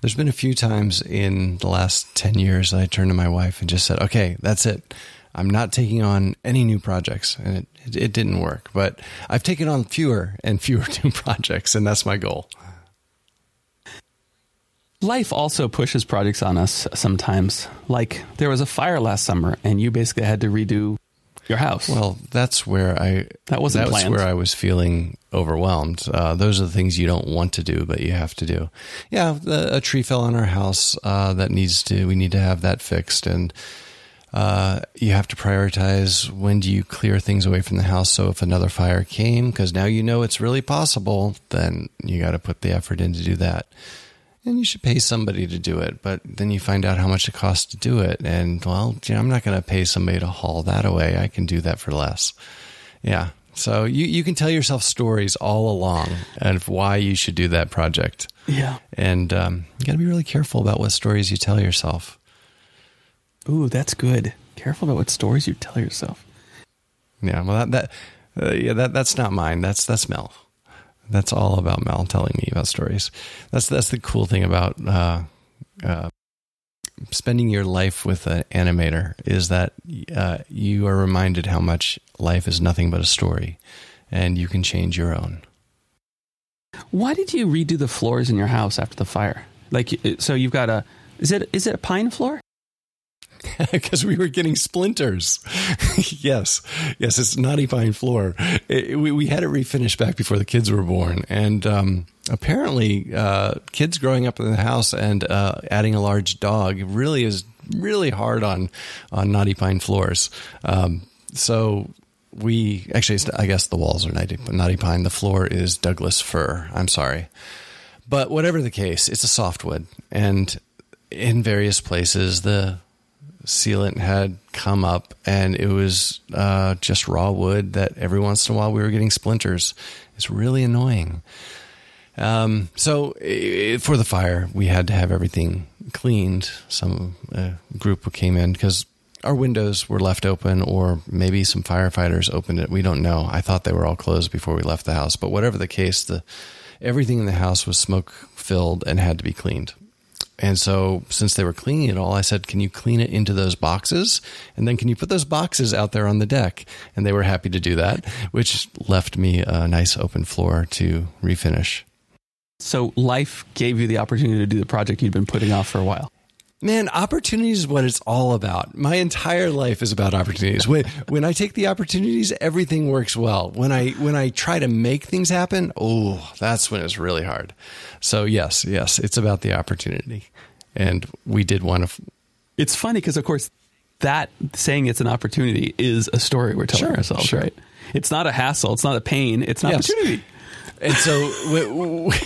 There's been a few times in the last 10 years that I turned to my wife and just said, okay, that's it. I'm not taking on any new projects, and it, it, it didn't work. But I've taken on fewer and fewer <laughs> new projects, and that's my goal.
Life also pushes projects on us sometimes. Like there was a fire last summer, and you basically had to redo your house.
Well, that's where I
that wasn't
that
planned.
was where I was feeling overwhelmed. Uh, those are the things you don't want to do, but you have to do. Yeah, a, a tree fell on our house uh, that needs to. We need to have that fixed, and uh, you have to prioritize when do you clear things away from the house. So if another fire came, because now you know it's really possible, then you got to put the effort in to do that. And you should pay somebody to do it, but then you find out how much it costs to do it. And well, you know, I'm not going to pay somebody to haul that away. I can do that for less. Yeah. So you, you can tell yourself stories all along of why you should do that project.
Yeah.
And um, you got to be really careful about what stories you tell yourself.
Ooh, that's good. Careful about what stories you tell yourself.
Yeah, well, that, that uh, yeah, that that's not mine. That's that's Mel. That's all about Mel telling me about stories. That's that's the cool thing about uh, uh, spending your life with an animator is that uh, you are reminded how much life is nothing but a story, and you can change your own.
Why did you redo the floors in your house after the fire? Like, so you've got a is it is it a pine floor? <laughs>
because we were getting splinters. <laughs> yes, yes, it's knotty pine floor. It, we, we had it refinished back before the kids were born, and um, apparently, uh, kids growing up in the house and uh, adding a large dog really is really hard on on knotty pine floors. Um, so we actually, I guess the walls are knotty, knotty pine. The floor is Douglas fir. I'm sorry, but whatever the case, it's a softwood, and in various places the sealant had come up and it was uh, just raw wood that every once in a while we were getting splinters. It's really annoying. Um, so it, for the fire, we had to have everything cleaned. Some uh, group came in because our windows were left open, or maybe some firefighters opened it. We don't know. I thought they were all closed before we left the house, but whatever the case, the everything in the house was smoke filled and had to be cleaned. And so, since they were cleaning it all, I said, Can you clean it into those boxes? And then, can you put those boxes out there on the deck? And they were happy to do that, which left me a nice open floor to refinish.
So, life gave you the opportunity to do the project you'd been putting off for a while.
Man, opportunities is what it's all about. My entire life is about opportunities. When when I take the opportunities, everything works well. When I when I try to make things happen, oh, that's when it's really hard. So yes, yes, it's about the opportunity. And we did one of
It's funny because of course that saying it's an opportunity is a story we're telling
Sure,
ourselves,
sure.
right? It's not a hassle, it's not a pain, it's an
Yes.
opportunity.
And so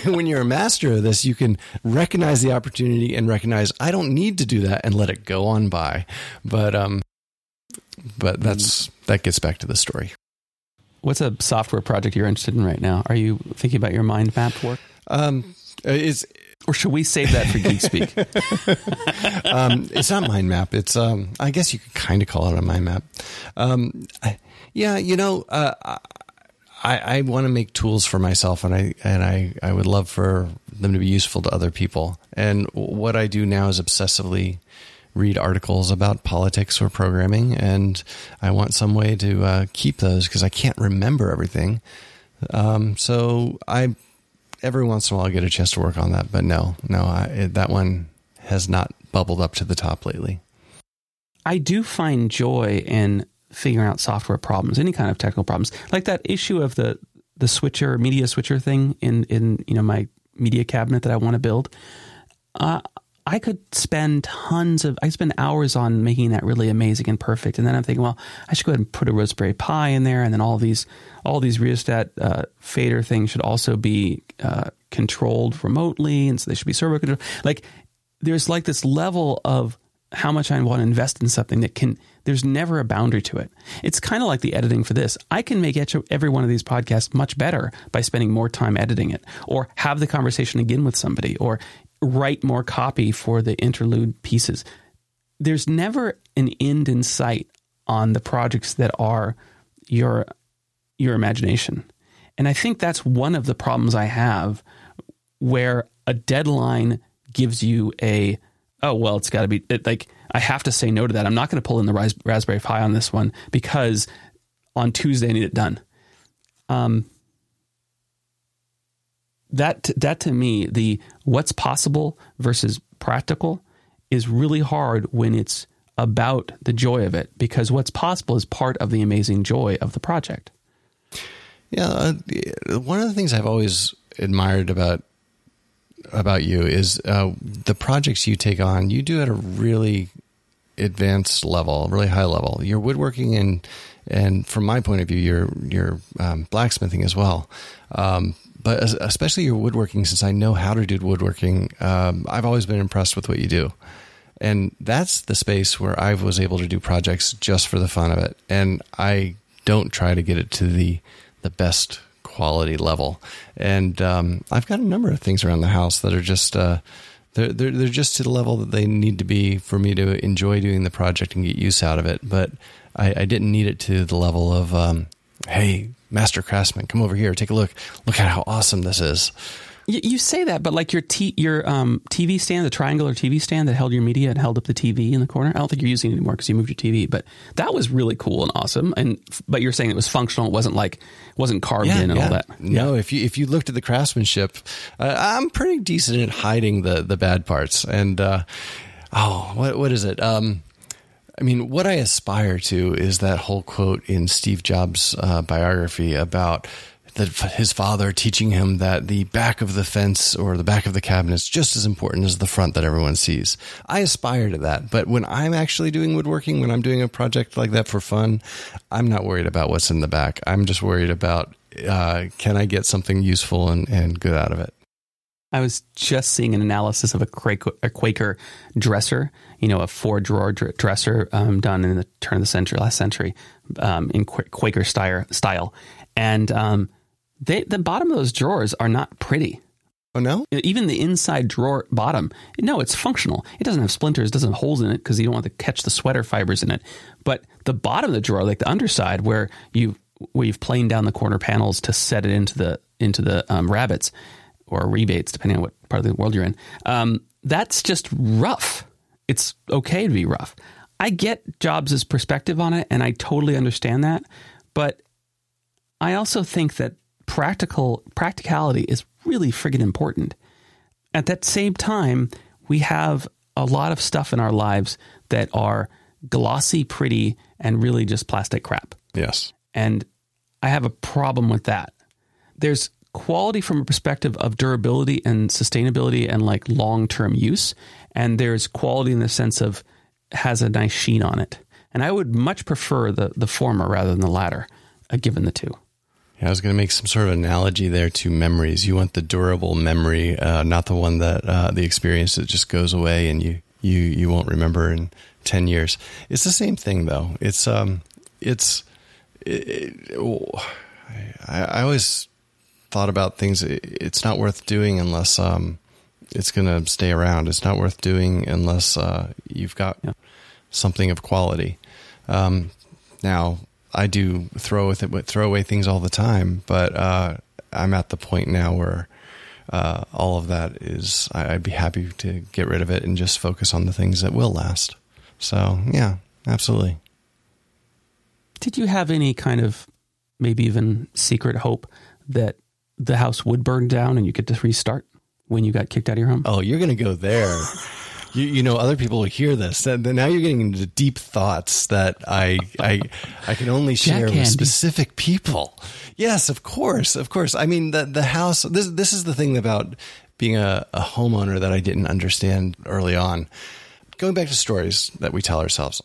<laughs> when you're a master of this, you can recognize the opportunity and recognize I don't need to do that and let it go on by. But um but that's that gets back to the story.
What's a software project you're interested in right now? Are you thinking about your mind map work?
Um it's
Or should we save that for Geek Speak? <laughs> <laughs>
um, it's not mind map. It's um, I guess you could kind of call it a mind map. Um, I, yeah, you know, uh, I I want to make tools for myself, and I and I I would love for them to be useful to other people. And what I do now is obsessively read articles about politics or programming, and I want some way to uh, keep those because I can't remember everything. Um, so I every once in a while I get a chance to work on that, but no, no, I, that one has not bubbled up to the top lately.
I do find joy in figuring out software problems, any kind of technical problems, like that issue of the the switcher media switcher thing in in you know my media cabinet that I want to build. Uh, I could spend tons of I spend hours on making that really amazing and perfect, and then I'm thinking, well, I should go ahead and put a Raspberry Pi in there, and then all these all these rheostat uh, fader things should also be uh, controlled remotely, and so they should be servo controlled. Like there's like this level of how much I want to invest in something that can, there's never a boundary to it. It's kind of like the editing for this. I can make every one of these podcasts much better by spending more time editing it, or have the conversation again with somebody, or write more copy for the interlude pieces. There's never an end in sight on the projects that are your your imagination. And I think that's one of the problems I have where a deadline gives you a oh well it's got to be it, like I have to say no to that. I'm not going to pull in the ras- Raspberry Pi on this one because on Tuesday I need it done. Um, that that to me the what's possible versus practical is really hard when it's about the joy of it because what's possible is part of the amazing joy of the project.
Yeah, uh, one of the things I've always admired about about you is uh, the projects you take on. You do at a really advanced level, really high level. Your woodworking and and from my point of view, your your um, blacksmithing as well. Um, but es- especially your woodworking, since I know how to do woodworking, um, I've always been impressed with what you do. And that's the space where I was able to do projects just for the fun of it. And I don't try to get it to the the best quality level. And um, I've got a number of things around the house that are just uh, they're, they're they're just to the level that they need to be for me to enjoy doing the project and get use out of it. But I, I didn't need it to the level of um, hey, master craftsman, come over here, take a look, look at how awesome this is.
You, you say that, but like your t- your um, TV stand, the triangular TV stand that held your media and held up the TV in the corner. I don't think you're using it anymore because you moved your TV. But that was really cool and awesome. And but you're saying it was functional. It wasn't like wasn't carved in and all that.
No, if you if you looked at the craftsmanship, uh, I'm pretty decent at hiding the the bad parts. And uh, oh, what what is it? Um, I mean, what I aspire to is that whole quote in Steve Jobs' uh, biography about that his father teaching him that the back of the fence or the back of the cabinet is just as important as the front that everyone sees. I aspire to that, but when I'm actually doing woodworking, when I'm doing a project like that for fun, I'm not worried about what's in the back. I'm just worried about uh, can I get something useful and, and good out of it.
I was just seeing an analysis of a Quaker, a Quaker dresser, you know, a four drawer dr- dresser um, done in the turn of the century, last century, um, in Quaker style, style. and um, they, the bottom of those drawers are not pretty.
Oh no!
Even the inside drawer bottom, no, it's functional. It doesn't have splinters, doesn't have holes in it because you don't want to catch the sweater fibers in it. But the bottom of the drawer, like the underside, where you where you've planed down the corner panels to set it into the into the um, rabbets or rebates, depending on what part of the world you're in, um, that's just rough. It's okay to be rough. I get Jobs' perspective on it, and I totally understand that. But I also think that practical practicality is really friggin' important. At that same time, we have a lot of stuff in our lives that are glossy, pretty, and really just plastic crap.
Yes.
And I have a problem with that. There's quality from a perspective of durability and sustainability and like long term use. And there's quality in the sense of has a nice sheen on it. And I would much prefer the, the former rather than the latter, uh, given the two.
Yeah, I was going to make some sort of analogy there to memories. You want the durable memory, uh, not the one that uh, the experience that just goes away and you you you won't remember in ten years. It's the same thing though. It's um it's it, it, I, I always thought about things. It's not worth doing unless um it's going to stay around. It's not worth doing unless uh, you've got yeah. something of quality. Um, now I do throw with it, throw away things all the time, but uh, I'm at the point now where uh, all of that is I, would be happy to get rid of it and just focus on the things that will last. So yeah, absolutely.
Did you have any kind of maybe even secret hope that the house would burn down and you get to restart when you got kicked out of your home?
Oh, you're going to go there. <laughs> you, you know other people will hear this and now you're getting into deep thoughts that i i i can only share with specific people yes of course of course i mean the the house this this is the thing about being a, a homeowner that i didn't understand early on going back to stories that we tell ourselves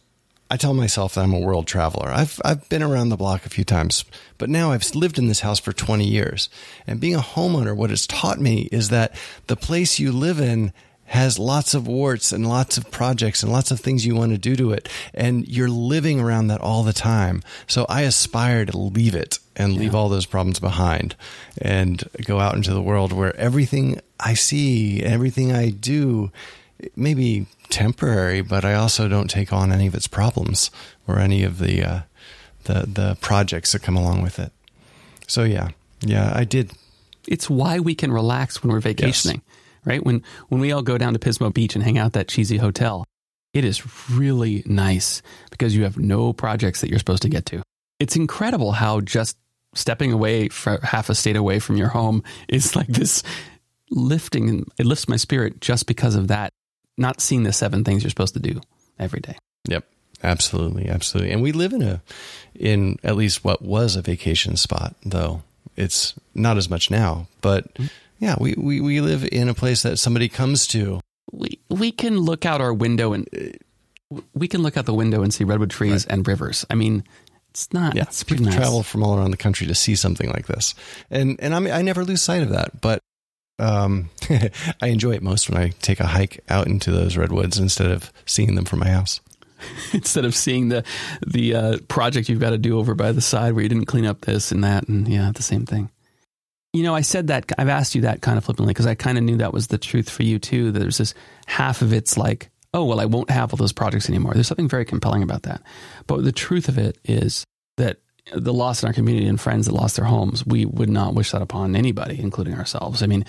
I tell myself that I'm a world traveler. I've I've been around the block a few times, but now I've lived in this house for 20 years. And being a homeowner, what it's taught me is that the place you live in has lots of warts and lots of projects and lots of things you want to do to it. And you're living around that all the time. So I aspire to leave it and leave all those problems behind and go out into the world where everything I see, everything I do, may be temporary, but I also don't take on any of its problems or any of the, uh, the, the projects that come along with it. So yeah, yeah, I did.
It's why we can relax when we're vacationing. Yes right? When when we all go down to Pismo Beach and hang out that cheesy hotel, it is really nice because you have no projects that you're supposed to get to. It's incredible how just stepping away for half a state away from your home is like this lifting and it lifts my spirit just because of that not seeing the seven things you're supposed to do every day.
Yep. Absolutely, absolutely. And we live in a in at least what was a vacation spot though. It's not as much now, but mm-hmm yeah, we, we, we live in a place that somebody comes to.
We we can look out our window and we can look out the window and see redwood trees right. and rivers. I mean, it's not.
Yeah,
it's
people
nice.
travel from all around the country to see something like this, and and I mean, I never lose sight of that. But um, <laughs> I enjoy it most when I take a hike out into those redwoods instead of seeing them from my house. <laughs>
instead of seeing the the uh, project you've got to do over by the side where you didn't clean up this and that, and yeah, the same thing. You know, I said that, I've asked you that kind of flippantly because I kind of knew that was the truth for you too. There's this half of it's like, oh, well, I won't have all those projects anymore. There's something very compelling about that. But the truth of it is that the loss in our community and friends that lost their homes, we would not wish that upon anybody, including ourselves. I mean,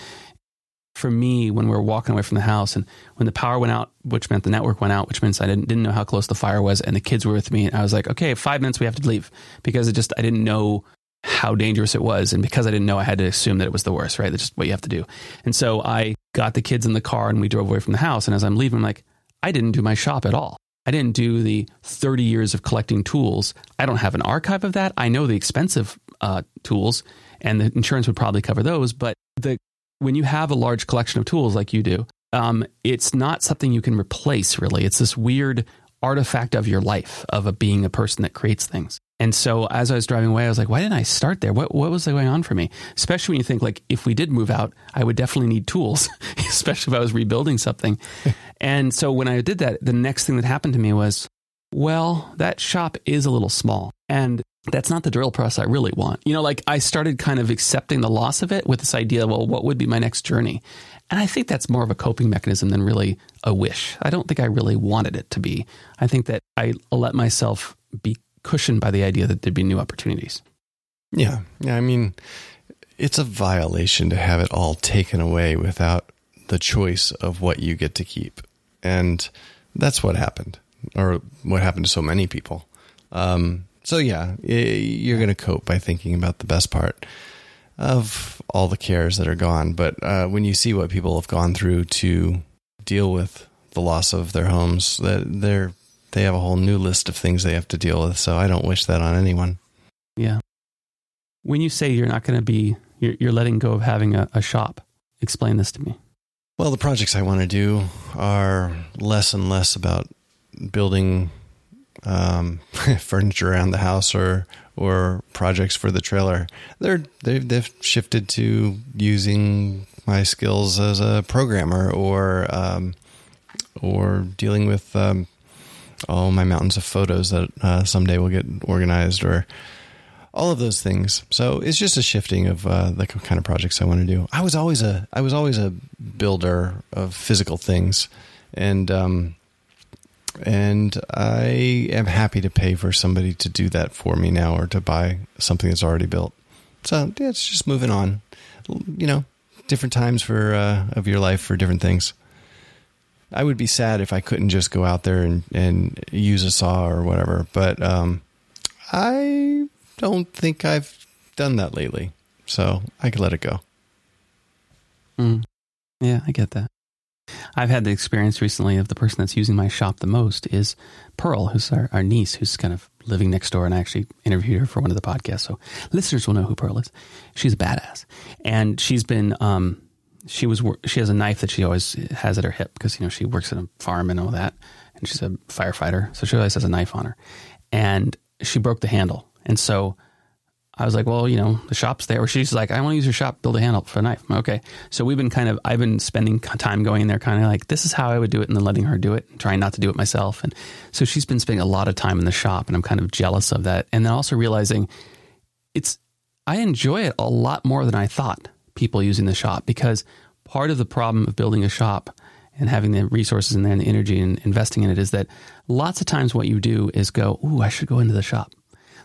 for me, when we were walking away from the house and when the power went out, which meant the network went out, which means I didn't, didn't know how close the fire was, and the kids were with me, And I was like, okay, five minutes, we have to leave because it just, I didn't know how dangerous it was. And because I didn't know, I had to assume that it was the worst, right? That's just what you have to do. And so I got the kids in the car and we drove away from the house. And as I'm leaving, I'm like, I didn't do my shop at all. I didn't do the 30 years of collecting tools. I don't have an archive of that. I know the expensive uh, tools, and the insurance would probably cover those. But the when you have a large collection of tools like you do, um, it's not something you can replace. Really, it's this weird artifact of your life of a, being a person that creates things. And so as I was driving away, I was like, why didn't I start there? What, what was going on for me? Especially when you think like, if we did move out, I would definitely need tools, <laughs> especially if I was rebuilding something. <laughs> and so when I did that, the next thing that happened to me was, well, that shop is a little small. And that's not the drill press I really want. You know, like I started kind of accepting the loss of it with this idea, well, what would be my next journey? And I think that's more of a coping mechanism than really a wish. I don't think I really wanted it to be. I think that I let myself be cushioned by the idea that there'd be new opportunities.
Yeah. Yeah. I mean, it's a violation to have it all taken away without the choice of what you get to keep. And that's what happened, or what happened to so many people. Um, so, yeah, you're going to cope by thinking about the best part of all the cares that are gone. But uh, when you see what people have gone through to deal with the loss of their homes. That they're they have a whole new list of things they have to deal with. So I don't wish that on anyone.
Yeah. When you say you're not going to be, you're, you're, letting go of having a, a shop. Explain this to me.
Well, the projects I want to do are less and less about building um, <laughs> furniture around the house or or projects for the trailer. They're they've, they've shifted to using my skills as a programmer or um, or dealing with um, all my mountains of photos that uh, someday will get organized or all of those things. So it's just a shifting of uh, the kind of projects I want to do. I was always a I was always a builder of physical things, and um, and I am happy to pay for somebody to do that for me now or to buy something that's already built. So yeah, it's just moving on. You know, different times for uh, of your life for different things. I would be sad if I couldn't just go out there and, and use a saw or whatever, but um, I don't think I've done that lately, so I could let it go.
Mm. Yeah, I get that. I've had the experience recently of the person that's using my shop the most is Pearl, who's our, our niece, who's kind of living next door. And I actually interviewed her for one of the podcasts. So listeners will know who Pearl is. She's a badass. And she's been, um, she was, she has a knife that she always has at her hip because, you know, she works at a farm and all that. And she's a firefighter. So she always has a knife on her. And she broke the handle. And so I was like, well, you know, the shop's there. She's like, I want to use your shop, build a handle for a knife. Okay. So we've been kind of, I've been spending time going in there, kind of like, this is how I would do it, and then letting her do it, and trying not to do it myself. And so she's been spending a lot of time in the shop, and I'm kind of jealous of that. And then also realizing it's, I enjoy it a lot more than I thought people using the shop because part of the problem of building a shop and having the resources and then the energy and investing in it is that lots of times what you do is go, Ooh, I should go into the shop.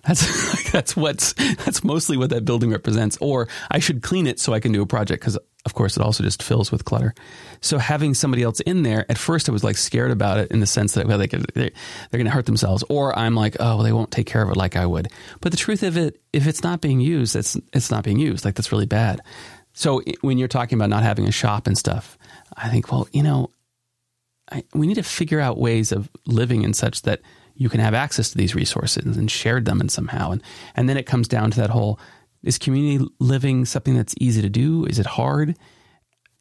That's <laughs> that's what's that's mostly what that building represents. Or I should clean it so I can do a project because of course it also just fills with clutter. So having somebody else in there, at first I was like scared about it in the sense that well they could, they're, they're going to hurt themselves, or I'm like oh well, they won't take care of it like I would. But the truth of it, if it's not being used, it's it's not being used. Like that's really bad. So when you're talking about not having a shop and stuff, I think well you know I, we need to figure out ways of living in such that you can have access to these resources and shared them in somehow. And and then it comes down to that whole is community living something that's easy to do? Is it hard?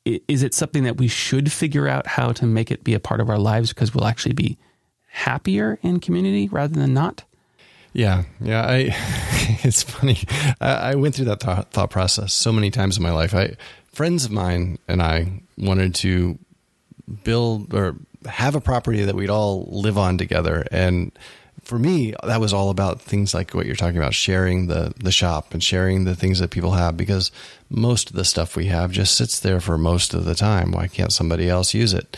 Is it something that we should figure out how to make it be a part of our lives because we'll actually be happier in community rather than not?
Yeah, yeah. I <laughs> it's funny. I, I went through that thought, thought process so many times in my life. I friends of mine and I wanted to build or have a property that we'd all live on together. And for me, that was all about things like what you're talking about, sharing the, the shop and sharing the things that people have because most of the stuff we have just sits there for most of the time. Why can't somebody else use it?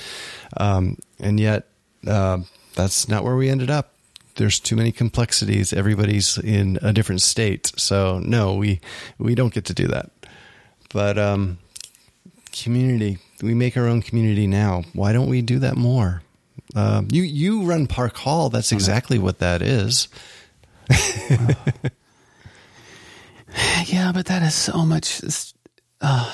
Um, and yet, uh, that's not where we ended up. There's too many complexities. Everybody's in a different state. So no, we, we don't get to do that. But, um, community, we make our own community now. Why don't we do that more? Uh, you you run Park Hall. That's exactly what that is. <laughs>
yeah, but that is so much. Uh,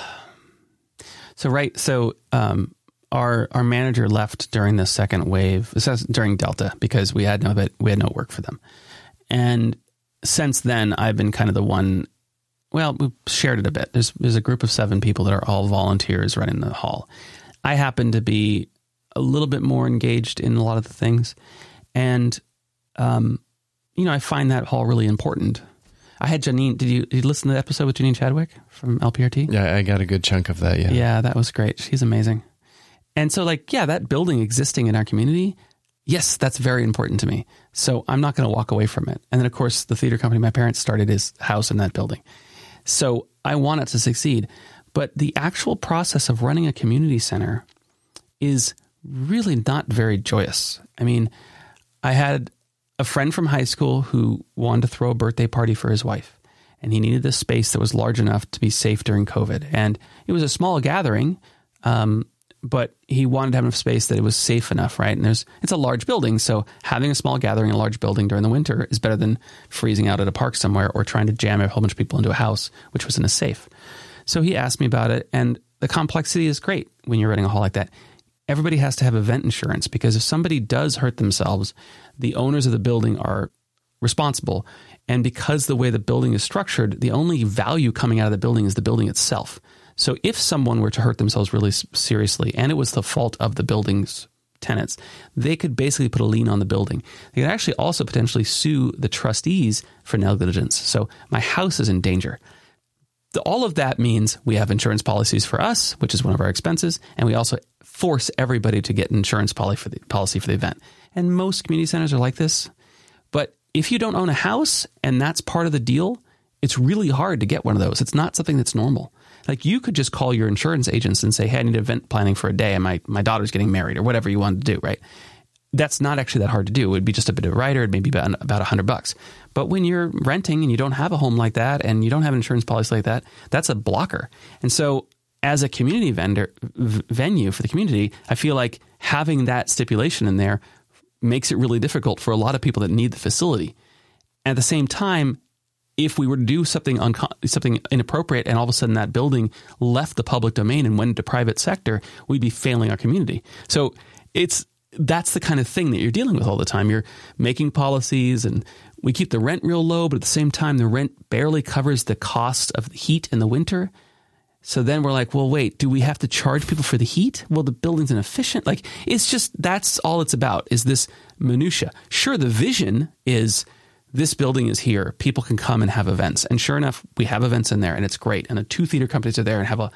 so right, so um, our our manager left during the second wave. during Delta because we had no we had no work for them, and since then I've been kind of the one well, we shared it a bit. There's there's a group of seven people that are all volunteers running the hall. I happen to be a little bit more engaged in a lot of the things, and um, you know, I find that hall really important. I had Janine. Did you, did you listen to the episode with Janine Chadwick from LPRT?
Yeah, I got a good chunk of that. Yeah,
yeah, that was great. She's amazing. And so, like, yeah, that building existing in our community, yes, that's very important to me. So I'm not going to walk away from it. And then, of course, the theater company my parents started is house in that building. So I want it to succeed. But the actual process of running a community center is really not very joyous. I mean, I had a friend from high school who wanted to throw a birthday party for his wife, and he needed a space that was large enough to be safe during COVID. And it was a small gathering, um, but he wanted to have enough space that it was safe enough, right? And there's it's a large building, so having a small gathering in a large building during the winter is better than freezing out at a park somewhere or trying to jam a whole bunch of people into a house which wasn't as safe. So he asked me about it, and the complexity is great when you're running a hall like that. everybody has to have event insurance because if somebody does hurt themselves, the owners of the building are responsible. And because the way the building is structured, the only value coming out of the building is the building itself. So if someone were to hurt themselves really seriously and it was the fault of the building's tenants, they could basically put a lien on the building. They could actually also potentially sue the trustees for negligence. So my house is in danger. All of that means we have insurance policies for us, which is one of our expenses, and we also force everybody to get an insurance policy for the, policy for the event. And most community centers are like this. But if you don't own a house and that's part of the deal, it's really hard to get one of those. It's not something that's normal. Like you could just call your insurance agents and say, "Hey, I need event planning for a day, and my my daughter's getting married, or whatever you want to do." Right? That's not actually that hard to do. It would be just a bit of a rider, maybe about about a hundred bucks. But when you're renting and you don't have a home like that, and you don't have an insurance policy like that, that's a blocker. And so, as a community vendor v- venue for the community, I feel like having that stipulation in there makes it really difficult for a lot of people that need the facility. At the same time, if we were to do something something inappropriate and all of a sudden that building left the public domain and went into private sector, we'd be failing our community. So it's that's the kind of thing that you're dealing with all the time. You're making policies and we keep the rent real low, but at the same time the rent barely covers the cost of the heat in the winter. So then we're like, well, wait, do we have to charge people for the heat? Well, the building's inefficient. Like it's just that's all it's about is this minutia. Sure, the vision is this building is here. People can come and have events. And sure enough, we have events in there and it's great. And the two theater companies are there and have a,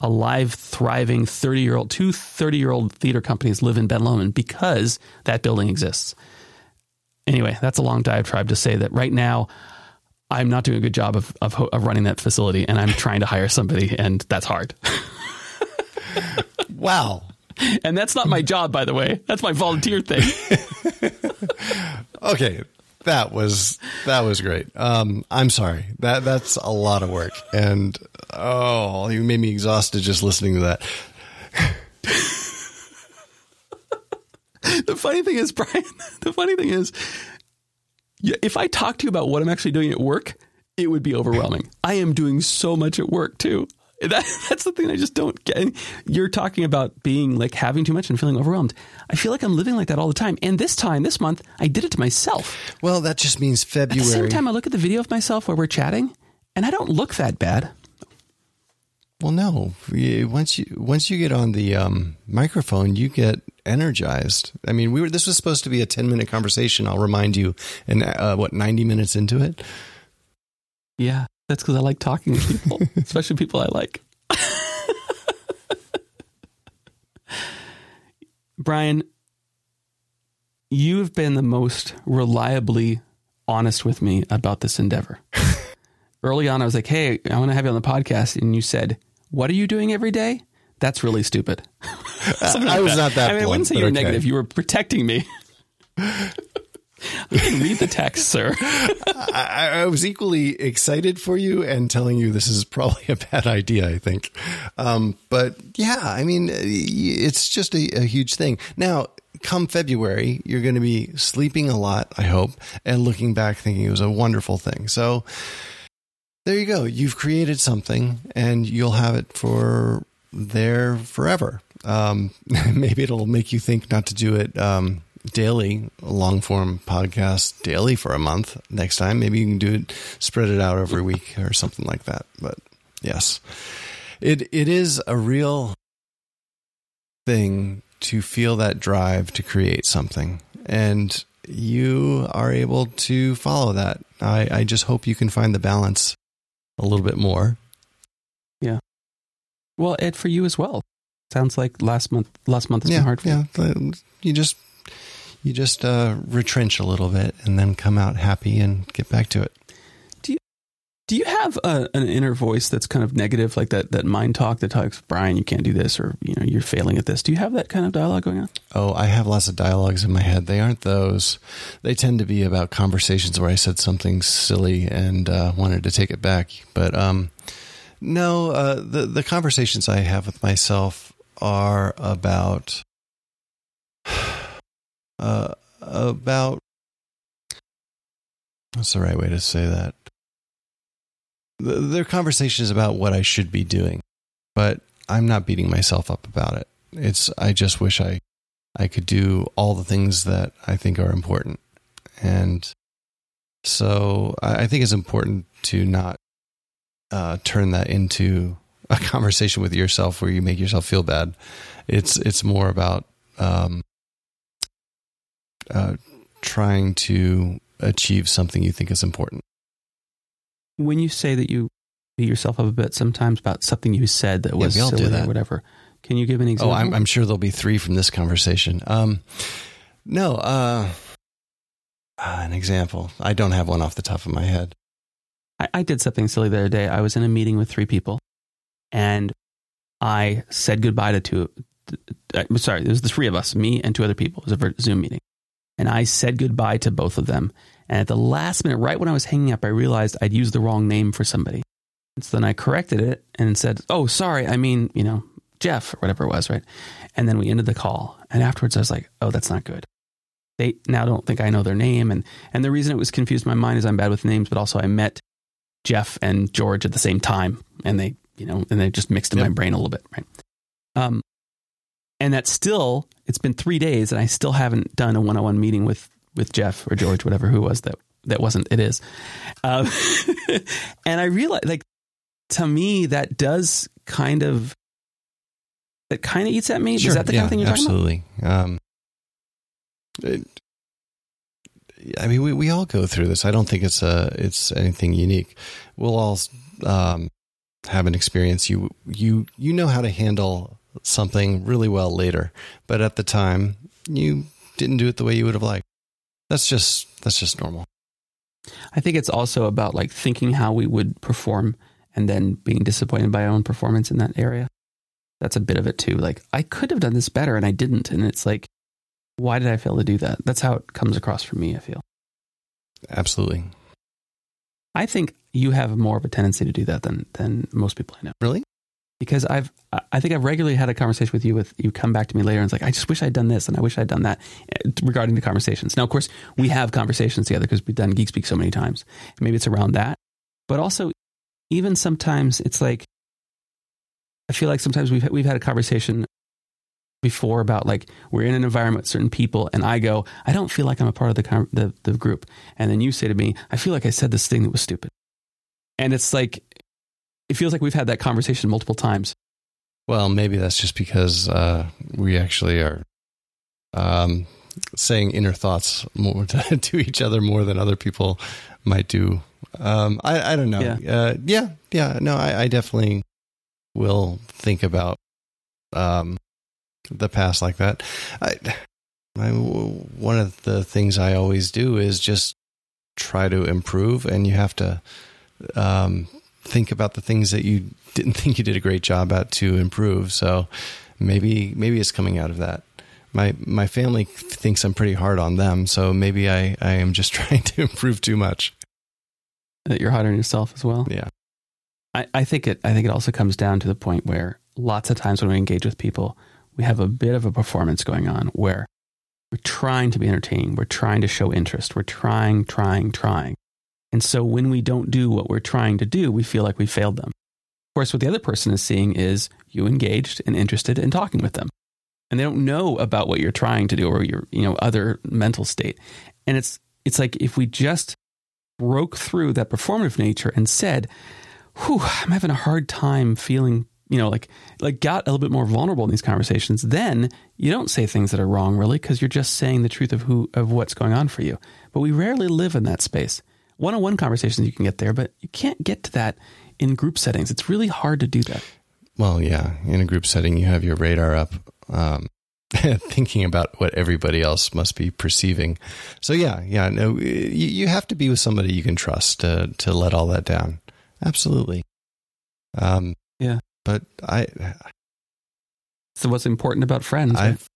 a live, thriving 30 year old, two 30 year old theater companies live in Ben Lomond because that building exists. Anyway, that's a long diatribe to say that right now, I'm not doing a good job of, of, of running that facility and I'm trying to hire somebody and that's hard. <laughs>
wow.
And that's not my job, by the way. That's my volunteer thing. <laughs>
okay that was that was great. Um, I'm sorry. That that's a lot of work, and oh, you made me exhausted just listening to that. <laughs>
the funny thing is, Brian. <laughs> The funny thing is, if I talk to you about what I'm actually doing at work, it would be overwhelming. I am doing so much at work too. <laughs> That, that's the thing I just don't get. You're talking about being like having too much and feeling overwhelmed. I feel like I'm living like that all the time. And this time, this month, I did it to myself.
Well, that just means February.
At the same time, I look at the video of myself where we're chatting, and I don't look that bad.
Well, no. Once you once you get on the um, microphone, you get energized. I mean, we were. This was supposed to be a ten minute conversation. I'll remind you, and uh, what ninety minutes into it.
Yeah, that's because I like talking to people, <laughs> especially people I like. Brian, you've been the most reliably honest with me about this endeavor. <laughs> Early on, I was like, hey, I want to have you on the podcast. And you said, what are you doing every day? That's really stupid. <laughs>
I was that. not that. I mean, blunt, I
wouldn't say you're okay. negative. You were protecting me. <laughs> You can read the text, sir. <laughs>
I, I, was equally excited for you and telling you this is probably a bad idea, I think. Um, but yeah, I mean, it's just a, a huge thing. Now, come February, you're going to be sleeping a lot, I hope, and looking back thinking it was a wonderful thing. So there you go. You've created something and you'll have it for there forever. Um, <laughs> maybe it'll make you think not to do it. Um, daily long form podcast daily for a month next time. Maybe you can do it, spread it out every week or something like that. But yes, it, it is a real thing to feel that drive to create something. And you are able to follow that. I, I just hope you can find the balance a little bit more.
Yeah. Well, Ed, for you as well. Sounds like last month. Last month has
yeah,
been hard for
yeah. you. You just you just uh, retrench a little bit and then come out happy and get back to it.
Do you do you have a, an inner voice that's kind of negative, like that that mind talk that talks, Brian, you can't do this, or you know, you're failing at this? Do you have that kind of dialogue going on?
Oh, I have lots of dialogues in my head. They aren't those. They tend to be about conversations where I said something silly and uh, wanted to take it back. But um, no, uh, the the conversations I have with myself are about uh, about what's the right way to say that? Their conversation is about what I should be doing, but I'm not beating myself up about it. It's I just wish I I could do all the things that I think are important. And so I, I think it's important to not uh, turn that into a <laughs> conversation with yourself where you make yourself feel bad. It's it's more about um, uh, trying to achieve something you think is important.
When you say that you beat yourself up a bit sometimes about something you said that
Yeah,
was
we all do
silly
that.
or whatever, can you give an example?
Oh, I'm, I'm sure there'll be three from this conversation. Um, no, uh, uh, an example. I don't have one off the top of my head.
I, I did something silly the other day. I was in a meeting with three people, and I said goodbye to two. uh, I'm sorry, it was the three of us, me and two other people. It was a Zoom meeting, and I said goodbye to both of them. And at the last minute, right when I was hanging up, I realized I'd used the wrong name for somebody. And so then I corrected it and said, "Oh, sorry, I mean, you know, Jeff or whatever it was, right?" And then we ended the call. And afterwards, I was like, "Oh, that's not good." They now don't think I know their name, and and the reason it was confused in my mind is I'm bad with names, but also I met Jeff and George at the same time, and they, you know, and they just mixed in my brain a little bit, right? Um, and that's still, it's been three days, and I still haven't done a one-on-one meeting with with Jeff or George, whatever who was that that wasn't. It is, um, <laughs> and I realize like, to me, that does kind of that kind of eats at me. is that the kind of thing you're talking about?
absolutely. Um, it- I mean, we, we all go through this. I don't think it's a it's anything unique. We'll all um, have an experience. You you you know how to handle something really well later, but at the time you didn't do it the way you would have liked. That's just that's just normal.
I think it's also about like thinking how we would perform and then being disappointed by our own performance in that area. That's a bit of it too. Like I could have done this better and I didn't. And it's like, why did I fail to do that? That's how it comes across for me, I feel.
Absolutely.
I think you have more of a tendency to do that than than most people I know.
Really?
Because I've I- think I've regularly had a conversation with you with you come back to me later and it's like, I just wish I'd done this and I wish I'd done that eh, regarding the conversations. Now of course we have conversations together because we've done Geek Speak so many times. Maybe it's around that. But also even sometimes it's like I feel like sometimes we've we've had a conversation before about like we're in an environment with certain people and I go I don't feel like I'm a part of the the the group and then you say to me I feel like I said this thing that was stupid and it's like it feels like we've had that conversation multiple times
Well, maybe that's just because uh, we actually are um, saying inner thoughts more <laughs> to, to each other more than other people might do. Um, I, I don't know.
Yeah.
Uh, yeah, yeah. No, I, I definitely will think about um, the past like that. I, I, one of the things I always do is just try to improve, and you have to um, think about the things that you didn't <laughs> think you did a great job at to improve. So maybe maybe it's coming out of that. My my family thinks I'm pretty hard on them, so maybe I, I am just <laughs> trying to improve too much.
that you're hard on yourself as well
Yeah.
I, I think it I think it also comes down to the point where lots of times when we engage with people we have a bit of a performance going on where we're trying to be entertaining we're trying to show interest we're trying trying trying and so when we don't do what we're trying to do we feel like we failed them of course what the other person is seeing is you engaged and interested in talking with them and they don't know about what you're trying to do or your you know other mental state and it's it's like if we just broke through that performative nature and said whew, I'm having a hard time feeling, you know, like like got a little bit more vulnerable in these conversations, then you don't say things that are wrong really because you're just saying the truth of who of what's going on for you. But we rarely live in that space. One-on-one conversations you can get there, but you can't get to that in group settings. It's really hard to do that.
Well, yeah. In a group setting, you have your radar up, um, <laughs> thinking about what everybody else must be perceiving. So yeah, yeah. No, you, you have to be with somebody you can trust to to let all that down. Absolutely. Um,
Yeah.
But I
So what's important about friends?
I've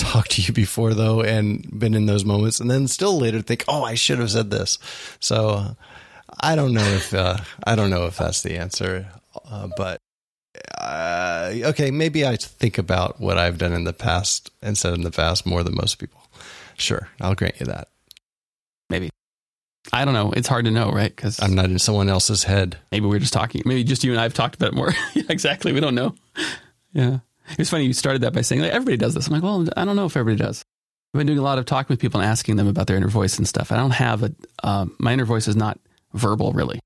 talked to you <laughs> before though, and been in those moments, and then still later think, oh, I should have said this. So I don't know if uh, I don't know if that's the answer, uh, but uh, okay, maybe I think about what I've done in the past and said in the past more than most people. Sure, I'll grant you that.
Maybe. I don't know. It's hard to know, right? Because
I'm not in someone else's head.
maybe we're just talking. Maybe just you and I have talked about it more. <laughs> yeah, exactly. We don't know. Yeah. It's funny you started that by saying like everybody does this. I'm like, well, I don't know if everybody does. I've been doing a lot of talking with people and asking them about their inner voice and stuff. I don't have a um, my inner voice is not verbal really,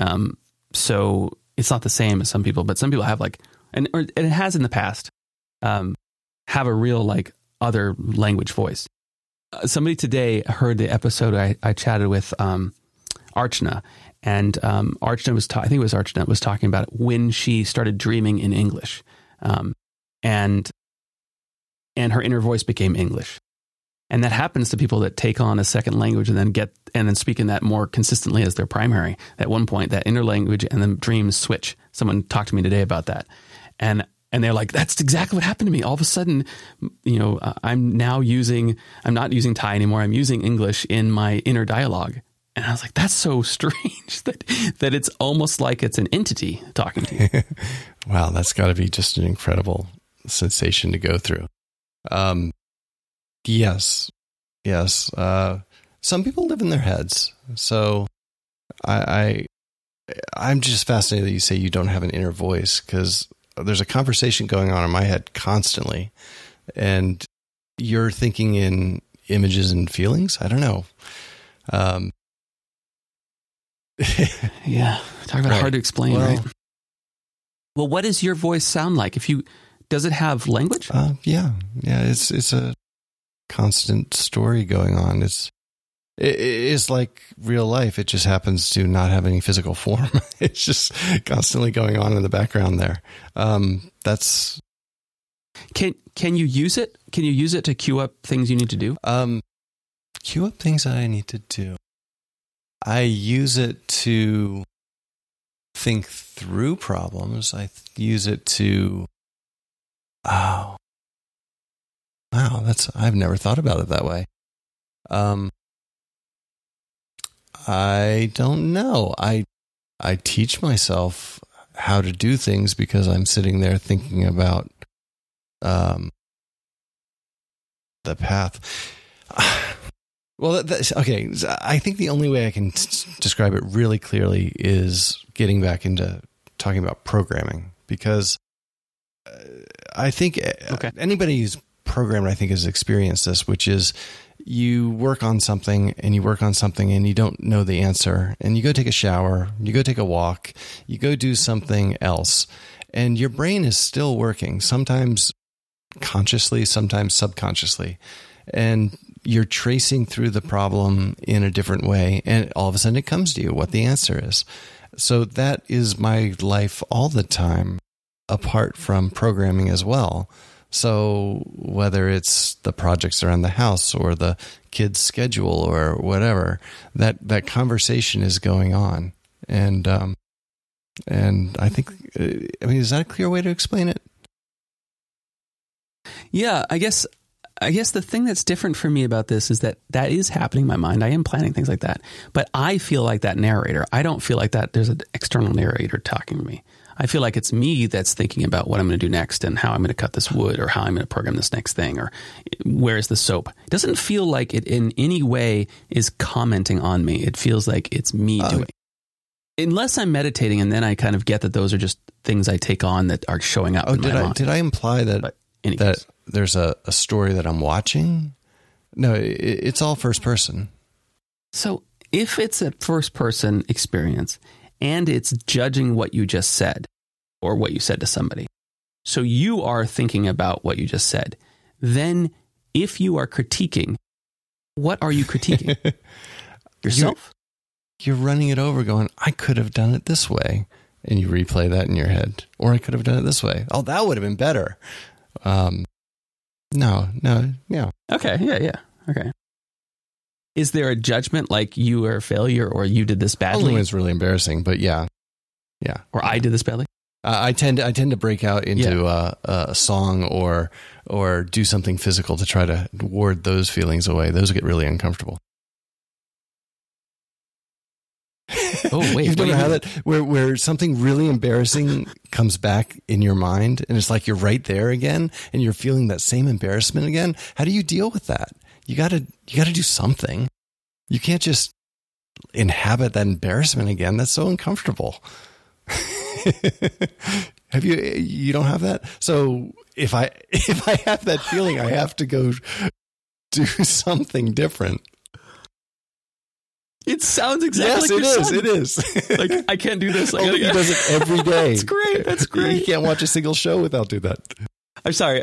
um, so it's not the same as some people. But some people have like, and, or, and it has in the past, um, have a real like other language voice. Uh, somebody today heard the episode I, I chatted with um, Archana, and um, Archana was ta- I think it was Archana was talking about it when she started dreaming in English, um, and and her inner voice became English. And that happens to people that take on a second language and then get and then speak in that more consistently as their primary. At one point, that inner language and the dreams switch. Someone talked to me today about that, and and they're like, "That's exactly what happened to me." All of a sudden, you know, uh, I'm now using I'm not using Thai anymore. I'm using English in my inner dialogue, and I was like, "That's so <laughs> strange that that it's almost like it's an entity talking to you." <laughs>
wow, that's got to be just an incredible sensation to go through. Um, yes, yes. Uh, some people live in their heads, so I, I I'm just fascinated that you say you don't have an inner voice because there's a conversation going on in my head constantly, and you're thinking in images and feelings. I don't know. Um, <laughs>
yeah, talk about
Right.
hard to explain,
Well-
right? Well, what does your voice sound like? If you does it have language?
Uh, yeah, yeah. It's it's a constant story going on. It's it, it's like real life. It just happens to not have any physical form. <laughs> it's just constantly going on in the background there. Um, that's
Can can you use it? Can you use it to queue up things you need to do?
um, queue up things that I need to do. I use it to think through problems. I th- use it to oh wow that's I've never thought about it that way. Um, I don't know. I I teach myself how to do things because I'm sitting there thinking about um the path. <sighs> Well, that's, okay. I think the only way I can t- describe it really clearly is getting back into talking about programming because I think uh,
Okay.
anybody who's programmed, I think, has experienced this, which is you work on something and you work on something and you don't know the answer and you go take a shower, you go take a walk, you go do something else, and your brain is still working, sometimes consciously, sometimes subconsciously. And you're tracing through the problem in a different way, and all of a sudden it comes to you what the answer is. So that is my life all the time, apart from programming as well. So whether it's the projects around the house or the kids' schedule or whatever, that that conversation is going on, and um, and I think, I mean, is that a clear way to explain it?
Yeah, I guess I guess the thing that's different for me about this is that that is happening in my mind. I am planning things like that, but I feel like that narrator. I don't feel like that. There's an external narrator talking to me. I feel like it's me that's thinking about what I'm going to do next and how I'm going to cut this wood or how I'm going to program this next thing or where's the soap. It doesn't feel like it in any way is commenting on me. It feels like it's me
Oh.
doing. Unless I'm meditating and then I kind of get that those are just things I take on that are showing up
Oh,
in
did
my
I
mind.
did I imply that that
case.
there's a, a story that I'm watching? No, it, it's all first person.
So if it's a first person experience and it's judging what you just said or what you said to somebody, so you are thinking about what you just said, then if you are critiquing, what are you critiquing? <laughs> Yourself?
You're running it over, going, "I could have done it this way," and you replay that in your head, or I could have done it this way. Oh, that would have been better. Um, no, no, yeah.
Okay. Yeah. Yeah. Okay. Is there a judgment like you are a failure or you did this
Only
badly
when it's really embarrassing, but yeah, yeah.
or I did this badly?
Uh, I tend to, I tend to break out into uh, a song or or do something physical to try to ward those feelings away. Those get really uncomfortable.
Oh, <laughs> wait,
You've never had that where where something really embarrassing comes back in your mind, and it's like you're right there again, and you're feeling that same embarrassment again. How do you deal with that? You gotta you gotta do something. You can't just inhabit that embarrassment again. That's so uncomfortable. <laughs> have you? You don't have that. So if I <laughs> if I have that feeling, I have to go <laughs> do something different.
It sounds exactly
yes,
like
it is.
son.
It is.
Like I can't do this. I
Oh, he does it every day.
That's great. That's
You
great.
can't watch a single show without doing that.
I'm sorry.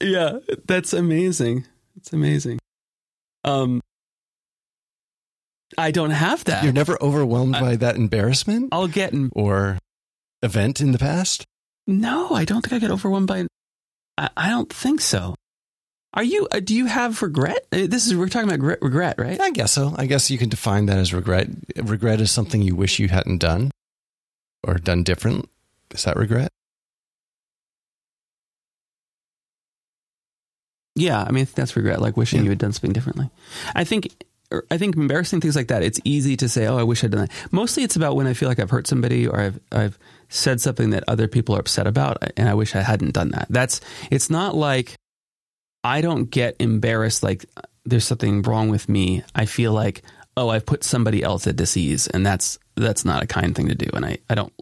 Yeah, that's amazing. It's amazing. Um, I don't have that.
You're never overwhelmed
I-
by that embarrassment
I'll get in.
or event in the past.
No, I don't think I get overwhelmed by. I, I don't think so. Are you? Uh, do you have regret? Uh, This is we're talking about regret, regret, right?
I guess so. I guess you can define that as regret. Regret is something you wish you hadn't done or done different. Is that regret?
Yeah, I mean that's regret, like wishing
Yeah.
you had done something differently. I think, er, I think embarrassing things like that. It's easy to say, "Oh, I wish I'd done that." Mostly, it's about when I feel like I've hurt somebody or I've I've said something that other people are upset about, and I wish I hadn't done that. That's. It's not like I don't get embarrassed. Like there's something wrong with me. I feel like, oh, I've put somebody else at disease, and that's that's not a kind thing to do. And I I don't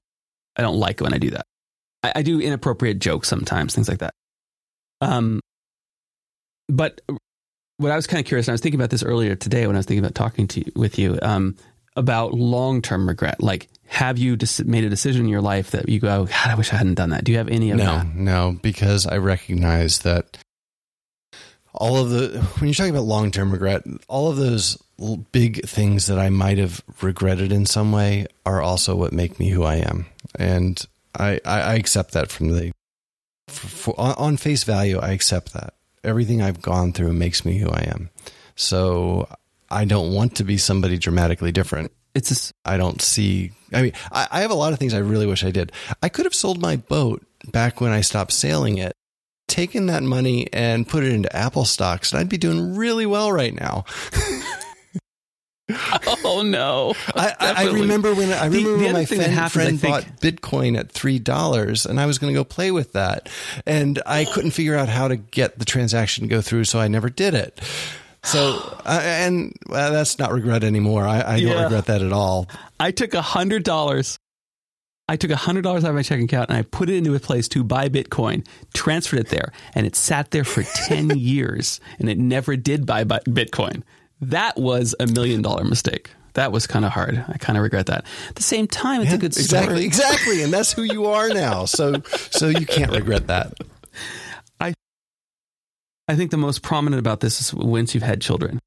I don't like when I do that. I, I do inappropriate jokes sometimes, things like that. Um, but what I was kind of curious, and I was thinking about this earlier today when I was thinking about talking to you, with you um, about long term regret. Like, have you dis- made a decision in your life that you go, God, I wish I hadn't done that? Do you have any of
No,
that?
no, no, because I recognize that all of the when you're talking about long term regret, all of those big things that I might have regretted in some way are also what make me who I am, and I I, I accept that from the for, on face value. I accept that everything I've gone through makes me who I am. So I don't want to be somebody dramatically different.
It's just,
I don't see. I mean, I, I have a lot of things I really wish I did. I could have sold my boat back when I stopped sailing it, taken that money and put it into Apple stocks, and I'd be doing really well right now. <laughs> <laughs>
oh no.
I, I, remember when I remember
the
when
other
my friend,
happens, I
friend bought Bitcoin at three dollars, and I was going to go play with that, and I couldn't figure out how to get the transaction to go through, so I never did it. So, <sighs> uh, and well, that's not regret anymore. I, I don't
Yeah.
regret that at all.
I took a hundred dollars. I took a hundred dollars out of my checking account and I put it into a place to buy Bitcoin, transferred it there, and it sat there for <laughs> ten years, and it never did buy Bitcoin. That was a million dollar mistake. That was kind of hard. I kind of regret that. At the same time, it's a good story.
exactly, exactly. and that's who you are now. So, so you can't regret that.
I I think the most prominent about this is once you've had children.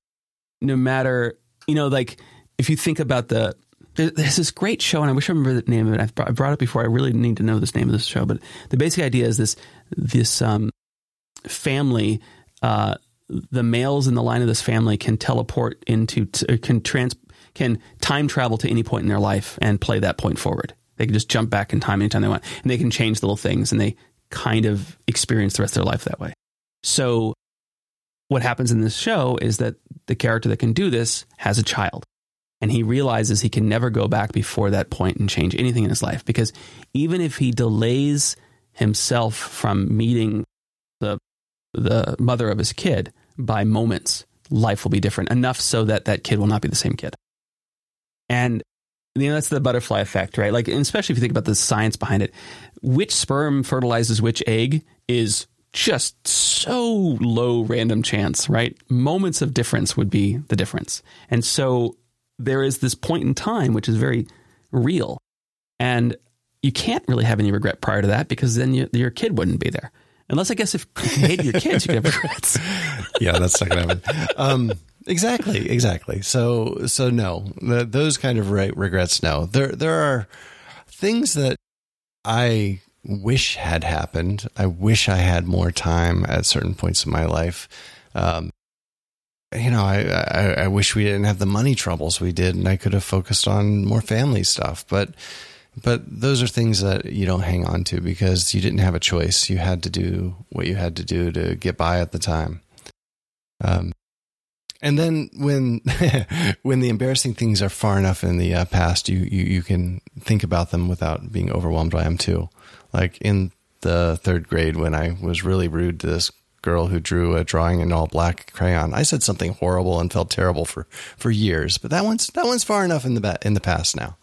No matter, you know, like if you think about the, there- there's this great show, and I wish I remember the name of it. I've brought, I brought it before. I really need to know this name of this show, but the basic idea is this: this um, family, uh, the males in the line of this family can teleport into, t- uh, can trans, can time travel to any point in their life and play that point forward. They can just jump back in time anytime they want, and they can change little things, and they kind of experience the rest of their life that way. So, what happens in this show is that the character that can do this has a child, and he realizes he can never go back before that point and change anything in his life because even if he delays himself from meeting the the mother of his kid by moments, life will be different enough so that that kid will not be the same kid. And you know that's the butterfly effect, right? Like, especially if you think about the science behind it, which sperm fertilizes which egg is just so low random chance, right? Moments of difference would be the difference. And so there is this point in time which is very real. And you can't really have any regret prior to that because then you, your kid wouldn't be there. Unless I guess if you hated your kids, you could have <laughs> regrets.
Yeah, that's not to happen. Um, exactly, exactly. So, so no, the, those kind of re- regrets. No, there there are things that I wish had happened. I wish I had more time at certain points in my life. Um, you know, I, I I wish we didn't have the money troubles we did, and I could have focused on more family stuff. But but those are things that you don't hang on to because you didn't have a choice. You had to do what you had to do to get by at the time. Um, and then when <laughs> when the embarrassing things are far enough in the uh, past, you, you you can think about them without being overwhelmed by them too. Like in the third grade, when I was really rude to this girl who drew a drawing in all black crayon, I said something horrible and felt terrible for for years. But that one's that one's far enough in the in the past now.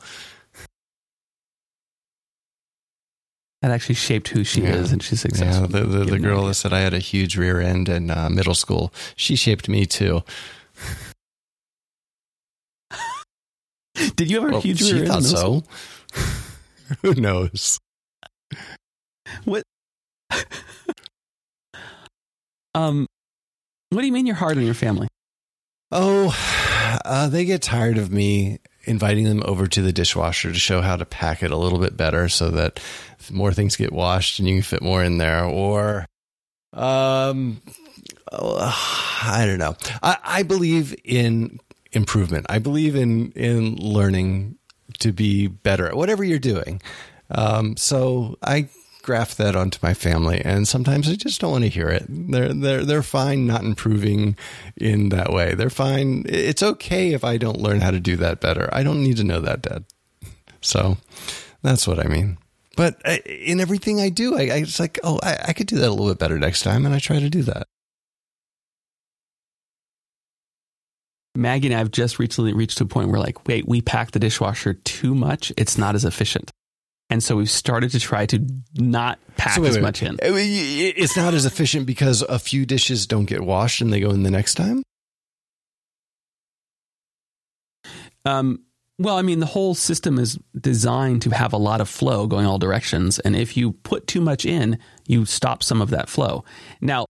That actually shaped who she
Yeah.
is, and she's successful.
Yeah, the, the, the girl that said I had a huge rear end in uh, middle school, she shaped me too. <laughs>
Did you ever
Well,
have huge rear ends
thought so. <laughs> Who knows?
What? um, what do you mean you're hard on your family?
Oh, <sighs> uh, they get tired of me inviting them over to the dishwasher to show how to pack it a little bit better so that more things get washed and you can fit more in there. Or, um, oh, I don't know. I, I believe in improvement. I believe in in learning to be better at whatever you're doing. Um, so I graft that onto my family, and sometimes I just don't want to hear it. They're they're they're fine not improving in that way. They're fine. It's okay if I don't learn how to do that better. I don't need to know that, Dad. So that's what I mean. But in everything I do, I, I it's like, oh, I, I could do that a little bit better next time, and I try to do that.
Maggie and I have just recently reached a point where, like, wait, we pack the dishwasher too much. It's not as efficient. And so we've started to try to not pack
So wait,
as
wait,
much in.
It's not as efficient because a few dishes don't get washed and they go in the next time.
Um, well, I mean, the whole system is designed to have a lot of flow going all directions. And if you put too much in, you stop some of that flow. Now,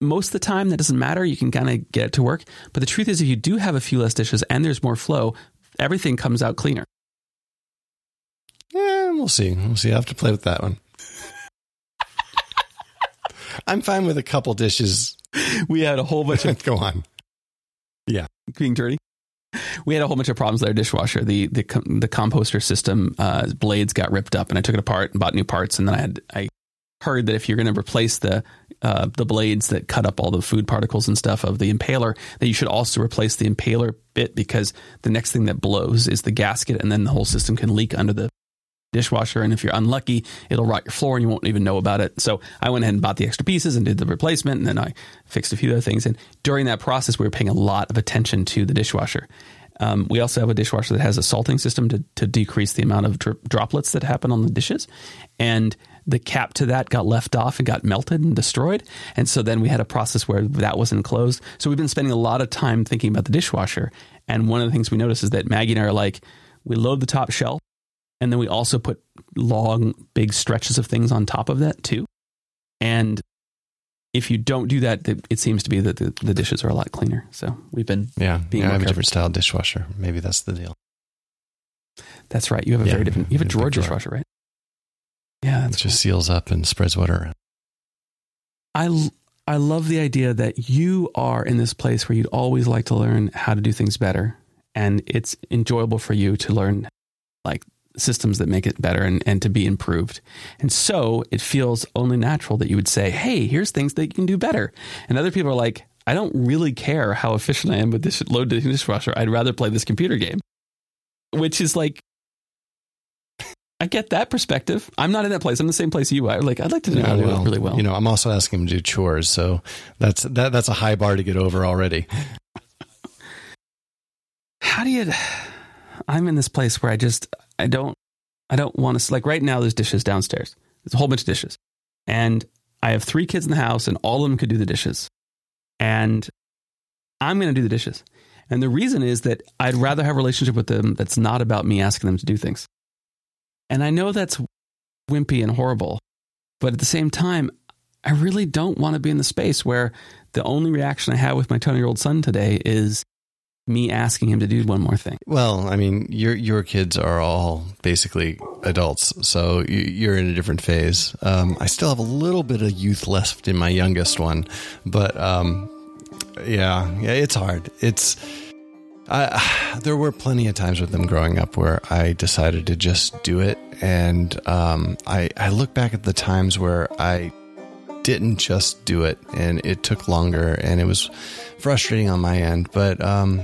most of the time, that doesn't matter. You can kind of get it to work. But the truth is, if you do have a few less dishes and there's more flow, everything comes out cleaner.
Yeah, we'll see. We'll see. I have to play with that one. <laughs> I'm fine with a couple dishes.
We had a whole bunch of <laughs>
Go on.
Yeah, being dirty. We had a whole bunch of problems with our dishwasher. The the the composter system uh, blades got ripped up, and I took it apart and bought new parts. And then I had I heard that if you're going to replace the uh, the blades that cut up all the food particles and stuff of the impeller, that you should also replace the impeller bit because the next thing that blows is the gasket, and then the whole system can leak under the dishwasher. And if you're unlucky, it'll rot your floor and you won't even know about it. So I went ahead and bought the extra pieces and did the replacement. And then I fixed a few other things. And during that process, we were paying a lot of attention to the dishwasher. Um, we also have a dishwasher that has a salting system to, to decrease the amount of dro- droplets that happen on the dishes. And the cap to that got left off and got melted and destroyed. And so then we had a process where that wasn't closed. So we've been spending a lot of time thinking about the dishwasher. And one of the things we noticed is that Maggie and I are like, we load the top shelf and then we also put long, big stretches of things on top of that too. And if you don't do that, it seems to be that the, the dishes are a lot cleaner. So we've been,
Yeah,
Being
yeah I have a different style dishwasher. Maybe that's the deal.
that's right. You have a
Yeah,
very different, you have a drawer dishwasher, right? Yeah,
It just seals up and spreads water around.
I I love the idea that you are in this place where you'd always like to learn how to do things better. And it's enjoyable for you to learn like systems that make it better and, and to be improved. And so it feels only natural that you would say, Hey, here's things that you can do better. And other people are like, I don't really care how efficient I am with this load dishwasher. I'd rather play this computer game, which is like, I get that perspective. I'm not in that place. I'm in the same place you are. Like, I'd like to know how to do it really well.
You know, I'm also asking him to do chores, so that's that that's a high bar to get over already.
how do you i'm in this place where i just i don't i don't want to like right now there's dishes downstairs. There's a whole bunch of dishes. And i have three kids in the house and all of them could do the dishes. And i'm going to do the dishes. And the reason is that i'd rather have a relationship with them that's not about me asking them to do things. And i know that's wimpy and horrible but at the same time i really don't want to be in the space where the only reaction i have with my 20 year old son today is me asking him to do one more thing.
Well, I mean, your your kids are all basically adults, so you, you're in a different phase. Um, I still have a little bit of youth left in my youngest one, but um, yeah, yeah, it's hard. It's I, <sighs> there were plenty of times with them growing up where I decided to just do it, and um, I I look back at the times where I didn't just do it, and it took longer, and it was frustrating on my end, but um,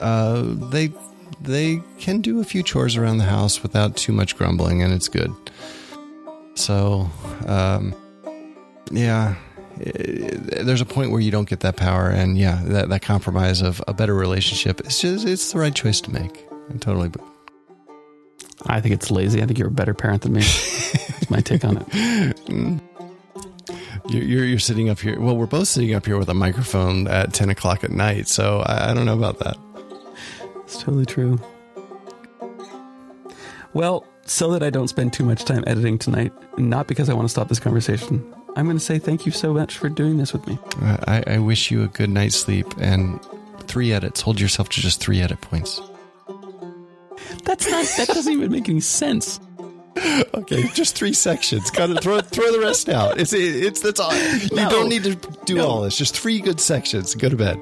uh, they they can do a few chores around the house without too much grumbling, and it's good. So, um, yeah, i- there's a point where you don't get that power, and yeah, that, that compromise of a better relationship it's just it's the right choice to make. I totally,
I think it's lazy. I think you're a better parent than me. That's my take on it. <laughs>
You're, you're, you're sitting up here. Well, we're both sitting up here with a microphone at 10 o'clock at night. So I, I don't know about that.
It's totally true. Well, so that I don't spend too much time editing tonight, not because I want to stop this conversation, I'm going to say thank you so much for doing this with me.
Uh, I, I wish you a good night's sleep and three edits. Hold yourself to just three edit points.
That's not, that doesn't even make any sense.
Okay, just three sections. Got to throw throw the rest out. It's it's that's all. You
No.
don't need to do
No.
all this. Just three good sections. Go to bed.